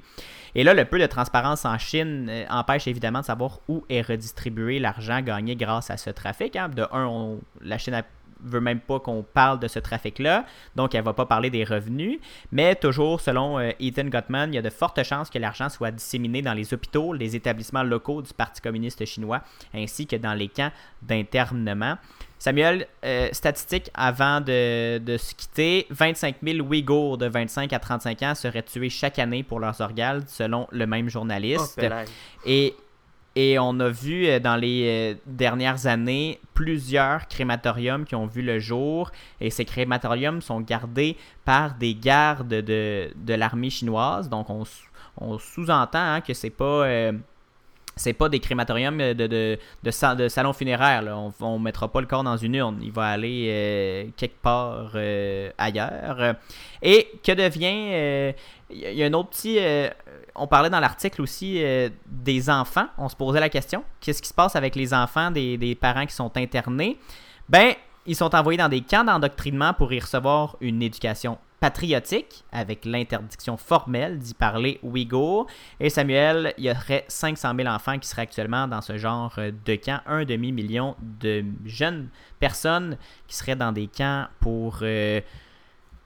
Et là, le peu de transparence en Chine euh, empêche évidemment de savoir où est redistribué l'argent gagné grâce à ce trafic. hein. De un, on- la Chine a- veut même pas qu'on parle de ce trafic-là, donc elle va pas parler des revenus. Mais toujours, selon euh, Ethan Gottman, il y a de fortes chances que l'argent soit disséminé dans les hôpitaux, les établissements locaux du Parti communiste chinois, ainsi que dans les camps d'internement. Samuel, euh, statistique avant de, de se quitter, 25 000 Ouïghours de 25 à 35 ans seraient tués chaque année pour leurs organes, selon le même Oh, journaliste. pelaye. Et, et on a vu euh, dans les euh, dernières années plusieurs crématoriums qui ont vu le jour. Et ces crématoriums sont gardés par des gardes de, de l'armée chinoise. Donc on, on sous-entend hein, que c'est pas. euh, c'est pas des crématoriums de, de, de, de salon funéraire. là. On, on mettra pas le corps dans une urne. Il va aller euh, quelque part euh, ailleurs. Et que devient. euh, Il y a- un autre petit. euh, on parlait dans l'article aussi euh, des enfants. On se posait la question qu'est-ce qui se passe avec les enfants des, des parents qui sont internés? Ben, ils sont envoyés dans des camps d'endoctrinement pour y recevoir une éducation patriotique avec l'interdiction formelle d'y parler ouïghour. Et Samuel, il y aurait 500 000 enfants qui seraient actuellement dans ce genre de camp. Un demi-million de jeunes personnes qui seraient dans des camps pour. euh,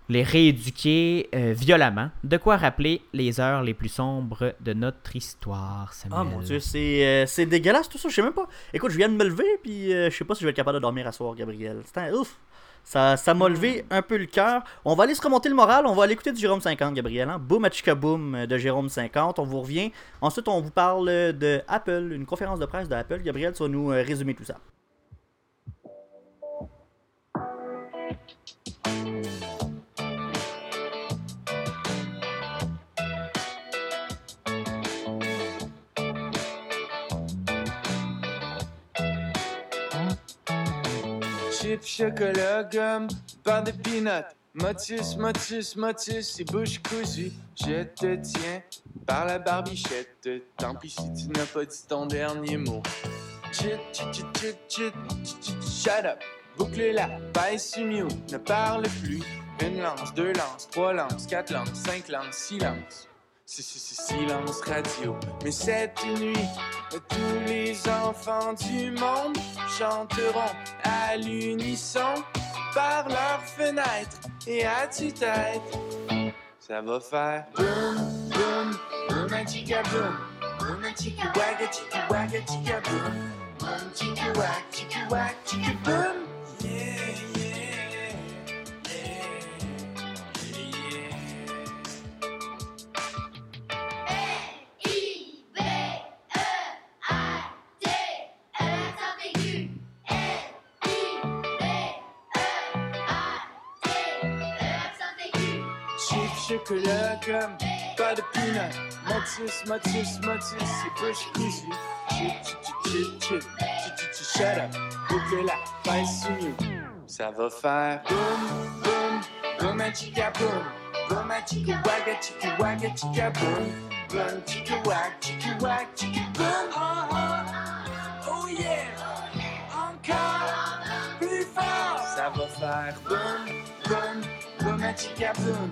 les rééduquer euh, violemment. De quoi rappeler les heures les plus sombres de notre histoire, Samuel. Oh mon dieu, c'est euh, c'est dégueulasse tout ça, je sais même pas. Écoute, je viens de me lever, puis euh, je sais pas si je vais être capable de dormir à soir, Gabriel. C'est un ouf. Ça ça m'a levé un peu le cœur. On va aller se remonter le moral, on va aller écouter du Jérôme 50, Gabriel. Hein? Boom à boom de Jérôme 50. On vous revient. Ensuite, on vous parle de Apple, une conférence de presse de Apple. Gabriel, tu vas nous euh, résumer tout ça. Chocolat, gomme, pain de peanuts. Motus, motus, motus et bouche cousue. Je te tiens par la barbichette. Tant pis si tu n'as pas dit ton dernier mot. Chut, chut, chut, chut, chut, chut, chut, shut up. Boucle la baisse sur mute, ne parle plus. Une lance, deux lances, trois lances, quatre lances, cinq lances, silence. Si, si, si, silence radio. Mais cette nuit, tous les enfants du monde chanteront à l'unisson par leurs fenêtres et à tue-tête. Ça va faire boum, boum, boum, a chica boum, boum, a chica wagga, chica wagga, chica boum, boum, chica wag, chica wag, chica boum. Pas de peanut. Motus, motus, motus. Chip, chip, chip, chip, chip, chip, chip, chip, shut up. Boucle la. Ça va faire boum, boum, boum, a chica boum. Boum, a chica wagga, chica wagga, chica boum. Boum, chica wag, chica wag, chica boum. Oh, oh, oh yeah. Encore plus fort. Ça va faire boum, boum, boum, a chica boum.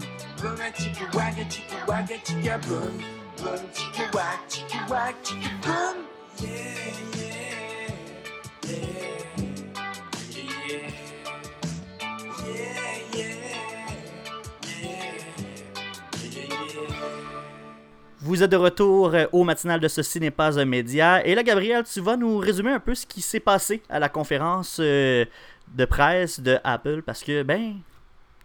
Vous êtes de retour euh, au matinal de Ceci n'est pas média. Et là, Gabriel, tu vas nous résumer un peu ce qui s'est passé à la conférence euh, de presse de Apple. Parce que, ben,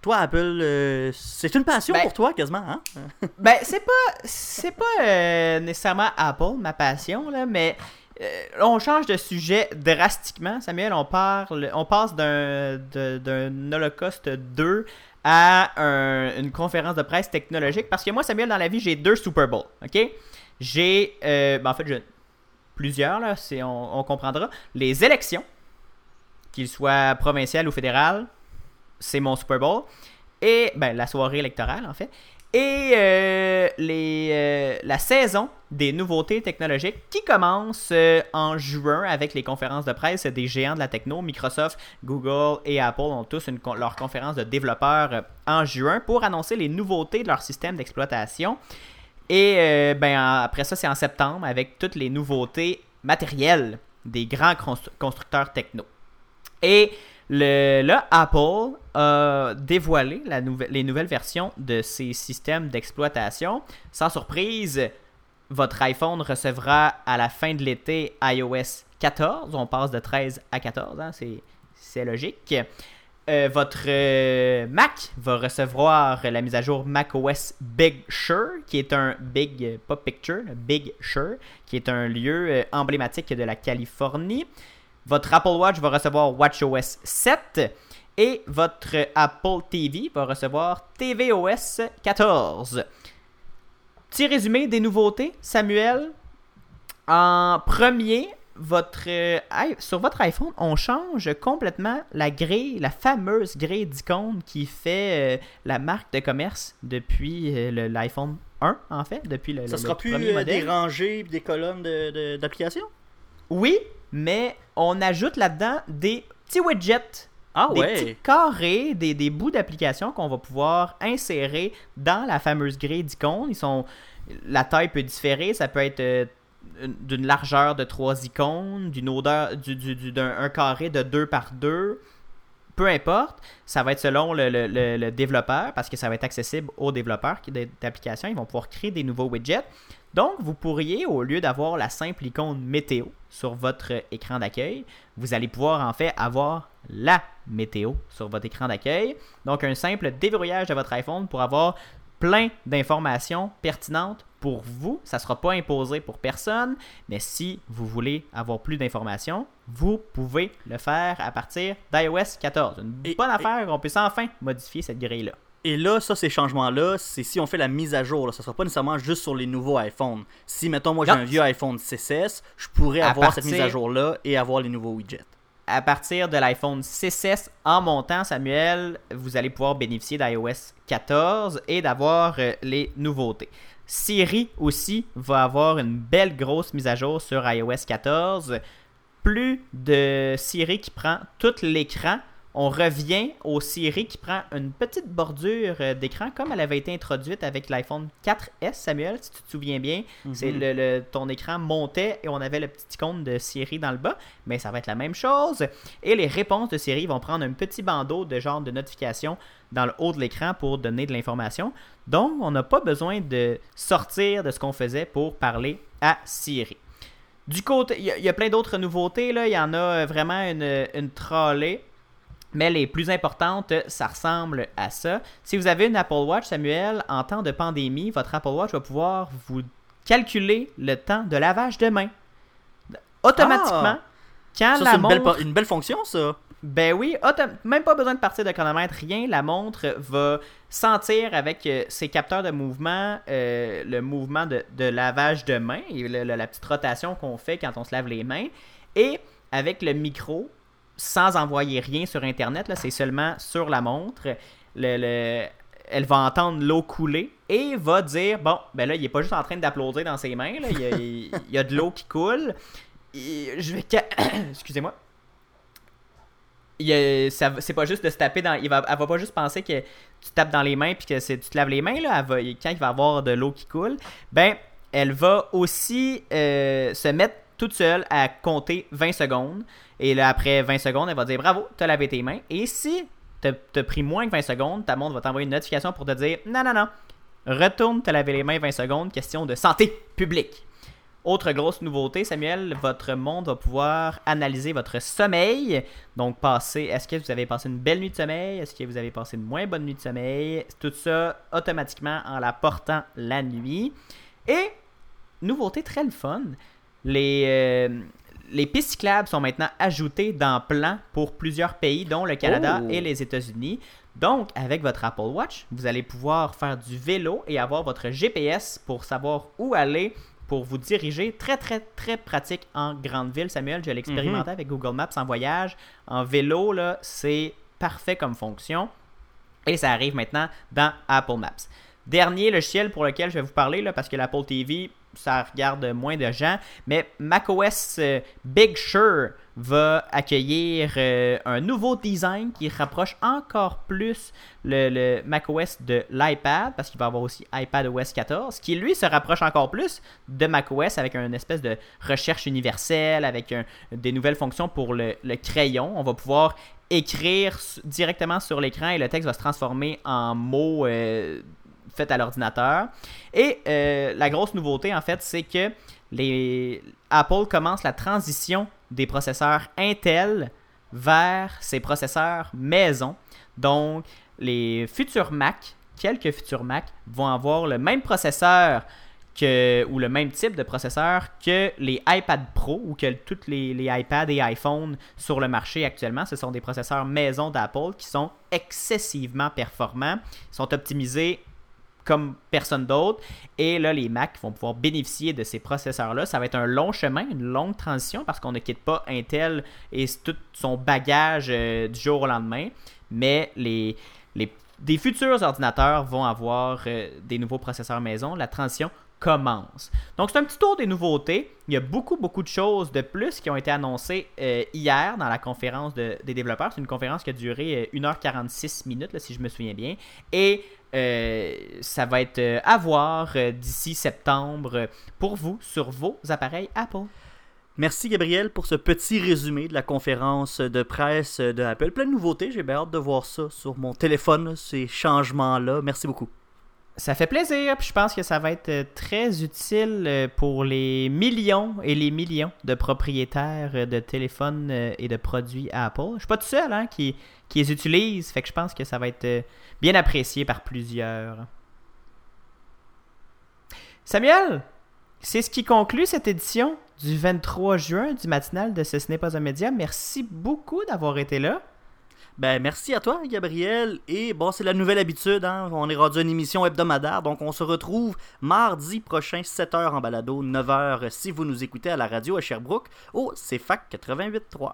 toi, Apple, euh, c'est une passion Ben- pour toi, quasiment, hein? Ben, c'est pas, c'est pas euh, nécessairement Apple, ma passion, là, mais euh, on change de sujet drastiquement. Samuel, on, parle, on passe d'un, d'un Holocauste 2 à un- une conférence de presse technologique. Parce que moi, Samuel, dans la vie, j'ai deux Super Bowl, ok? J'ai, ben, en fait, j'ai plusieurs, là, c'est, on, on comprendra. Les élections, qu'ils soient provinciales ou fédérales, c'est mon Super Bowl. Et, ben, la soirée électorale, en fait. Et euh, les, euh, la saison des nouveautés technologiques qui commence euh, en juin avec les conférences de presse des géants de la techno. Microsoft, Google et Apple ont tous leur conférence de développeurs en juin pour annoncer les nouveautés de leur système d'exploitation. Et ben, en- après ça, c'est en septembre avec toutes les nouveautés matérielles des grands constru- constructeurs techno. Et là, Apple a dévoilé les nouvelles versions de ses systèmes d'exploitation. Sans surprise, votre iPhone recevra à la fin de l'été iOS 14. On passe de 13 à 14, hein, c'est, logique. Euh, votre euh, Mac va recevoir la mise à jour macOS Big Sur, qui est un Big, euh, pas Picture, Big Sur, qui est un lieu emblématique de la Californie. Votre Apple Watch va recevoir WatchOS 7 et votre Apple TV va recevoir tvOS 14. Petit résumé des nouveautés, Samuel. En premier, votre, euh, sur votre iPhone, on change complètement la grille, la fameuse grille d'icônes qui fait euh, la marque de commerce depuis euh, le- l'iPhone 1, en fait, depuis le, Ça le- sera le plus premier modèle. des rangées des colonnes de- de- d'applications? Oui, mais on ajoute là-dedans des petits widgets Ah des ouais! petits carrés, des, des bouts d'application qu'on va pouvoir insérer dans la fameuse grille d'icônes. Ils sont, la taille peut différer, ça peut être euh, une- d'une largeur de 3 icônes, d'une odeur, du, du- du- d'un un carré de 2 par 2. peu importe, ça va être selon le, le- le- le développeur, parce que ça va être accessible aux développeurs qui- d'applications. Ils vont pouvoir créer des nouveaux widgets. Donc, vous pourriez, au lieu d'avoir la simple icône météo sur votre écran d'accueil, vous allez pouvoir en fait avoir la météo sur votre écran d'accueil. Donc, un simple déverrouillage de votre iPhone pour avoir plein d'informations pertinentes pour vous. Ça ne sera pas imposé pour personne, mais si vous voulez avoir plus d'informations, vous pouvez le faire à partir d'iOS 14. Une bonne et- affaire, on peut enfin modifier cette grille-là. Et là, ça, ces changements-là, c'est si on fait la mise à jour. Là. Ça sera pas nécessairement juste sur les nouveaux iPhones. Si, mettons, moi j'ai un vieux iPhone 6S, je pourrais À avoir cette mise à jour-là et avoir les nouveaux widgets. à partir de l'iPhone 6S en montant, Samuel, vous allez pouvoir bénéficier d'iOS 14 et d'avoir euh, les nouveautés. Siri aussi va avoir une belle grosse mise à jour sur iOS 14. Plus de Siri qui prend tout l'écran. On revient au Siri qui prend une petite bordure euh, d'écran comme elle avait été introduite avec l'iPhone 4S, Samuel, si tu te souviens bien. C'est Mhm. le, le- ton écran montait et on avait le petit icône de Siri dans le bas, mais ça va être la même chose. Et les réponses de Siri vont prendre un petit bandeau de genre de notification dans le haut de l'écran pour donner de l'information. Donc, on n'a pas besoin de sortir de ce qu'on faisait pour parler à Siri. Du côté, il y, a- il y a plein d'autres nouveautés, là. il y en a euh, vraiment une, une trolley. Mais les plus importantes, ça ressemble à ça. Si vous avez une Apple Watch, Samuel, en temps de pandémie, votre Apple Watch va pouvoir vous calculer le temps de lavage de main. Automatiquement, quand Ah! Ça, la c'est une, belle, montre... une belle fonction, ça. Ben oui, même pas besoin de partir de chronomètre, rien. La montre va sentir avec euh, ses capteurs de mouvement euh, le mouvement de, de lavage de main et le- le- la petite rotation qu'on fait quand on se lave les mains. Et avec le micro, sans envoyer rien sur Internet, c'est seulement sur la montre, le- le- elle va entendre l'eau couler et va dire bon, ben là, il est pas juste en train d'applaudir dans ses mains, là, il, y a, il y a de l'eau qui coule. Je Excusez-moi c'est pas juste de taper dans. Il va, elle va pas juste penser que tu tapes dans les mains puis que tu te laves les mains. Là, quand il va avoir de l'eau qui coule, ben, elle va aussi euh, se mettre toute seule à compter 20 secondes. Et là, après 20 secondes, elle va dire bravo, t'as lavé tes mains. Et si t'as pris moins que 20 secondes, ta montre va t'envoyer une notification pour te dire non, non, non, retourne te laver les mains 20 secondes, question de santé publique. Autre grosse nouveauté, Samuel, votre montre va pouvoir analyser votre sommeil. Donc, passer, est-ce que vous avez passé une belle nuit de sommeil? Est-ce que vous avez passé une moins bonne nuit de sommeil? Tout ça automatiquement en la portant la nuit. Et, nouveauté très le fun, les, euh, les pistes cyclables sont maintenant ajoutées dans plan pour plusieurs pays, dont le Canada Oh. et les États-Unis. Donc, avec votre Apple Watch, vous allez pouvoir faire du vélo et avoir votre GPS pour savoir où aller pour vous diriger. Très, très, très pratique en grande ville. Samuel, je l'ai expérimenté avec Google Maps en voyage. En vélo, là, c'est parfait comme fonction. Et ça arrive maintenant dans Apple Maps. Dernier logiciel pour lequel je vais vous parler, là, parce que l'Apple TV, ça regarde moins de gens, mais macOS euh, Big Sur va accueillir euh, un nouveau design qui rapproche encore plus le, macOS de l'iPad, parce qu'il va avoir aussi iPadOS 14, qui lui se rapproche encore plus de macOS avec une espèce de recherche universelle, avec des nouvelles fonctions pour le, crayon. On va pouvoir écrire directement sur l'écran et le texte va se transformer en mots euh, faits à l'ordinateur. Et euh, la grosse nouveauté, en fait, c'est que les Apple commence la transition des processeurs Intel vers ces processeurs maison. Donc, les futurs Mac, quelques futurs Mac, vont avoir le même processeur que, ou le même type de processeur que les iPad Pro ou que toutes les, les iPads et iPhones sur le marché actuellement. Ce sont des processeurs maison d'Apple qui sont excessivement performants, sont optimisés comme personne d'autre. Et là, les Mac vont pouvoir bénéficier de ces processeurs-là. Ça va être un long chemin, une longue transition parce qu'on ne quitte pas Intel et tout son bagage euh, du jour au lendemain. Mais les, des futurs ordinateurs vont avoir euh, des nouveaux processeurs maison. La transition commence. Donc, c'est un petit tour des nouveautés. Il y a beaucoup, beaucoup de choses de plus qui ont été annoncées euh, hier dans la conférence de- des développeurs. C'est une conférence qui a duré euh, 1h46 minutes, si je me souviens bien. Et euh, ça va être euh, à voir d'ici septembre pour vous sur vos appareils Apple. Merci Gabriel pour ce petit résumé de la conférence de presse de Apple. Plein de nouveautés, j'ai bien hâte de voir ça sur mon téléphone, ces changements-là. Merci beaucoup. Ça fait plaisir, puis je pense que ça va être euh, très utile euh, pour les millions et les millions de propriétaires euh, de téléphones et de produits Apple. Je suis pas tout seul hein, qui, qui les utilise, fait que je pense que ça va être bien apprécié par plusieurs. Samuel, c'est ce qui conclut cette édition du 23 juin du matinal de Ce, ce n'est pas un média. Merci beaucoup d'avoir été là. Ben, merci à toi, Gabriel. Et bon, c'est la nouvelle habitude. Hein? On est rendu à une émission hebdomadaire. Donc, on se retrouve mardi prochain, 7h en balado, 9h si vous nous écoutez à la radio à Sherbrooke, au CFAC 88.3.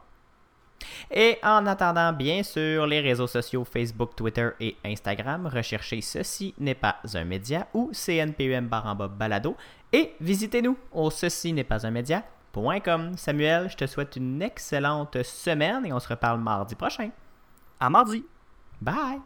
Et en attendant, bien sûr, les réseaux sociaux Facebook, Twitter et Instagram, recherchez Ceci n'est pas un média ou CNPUM baramba balado et visitez-nous au ceci n'est pas un média.com. Samuel, je te souhaite une excellente semaine et on se reparle mardi prochain. À mardi. Bye.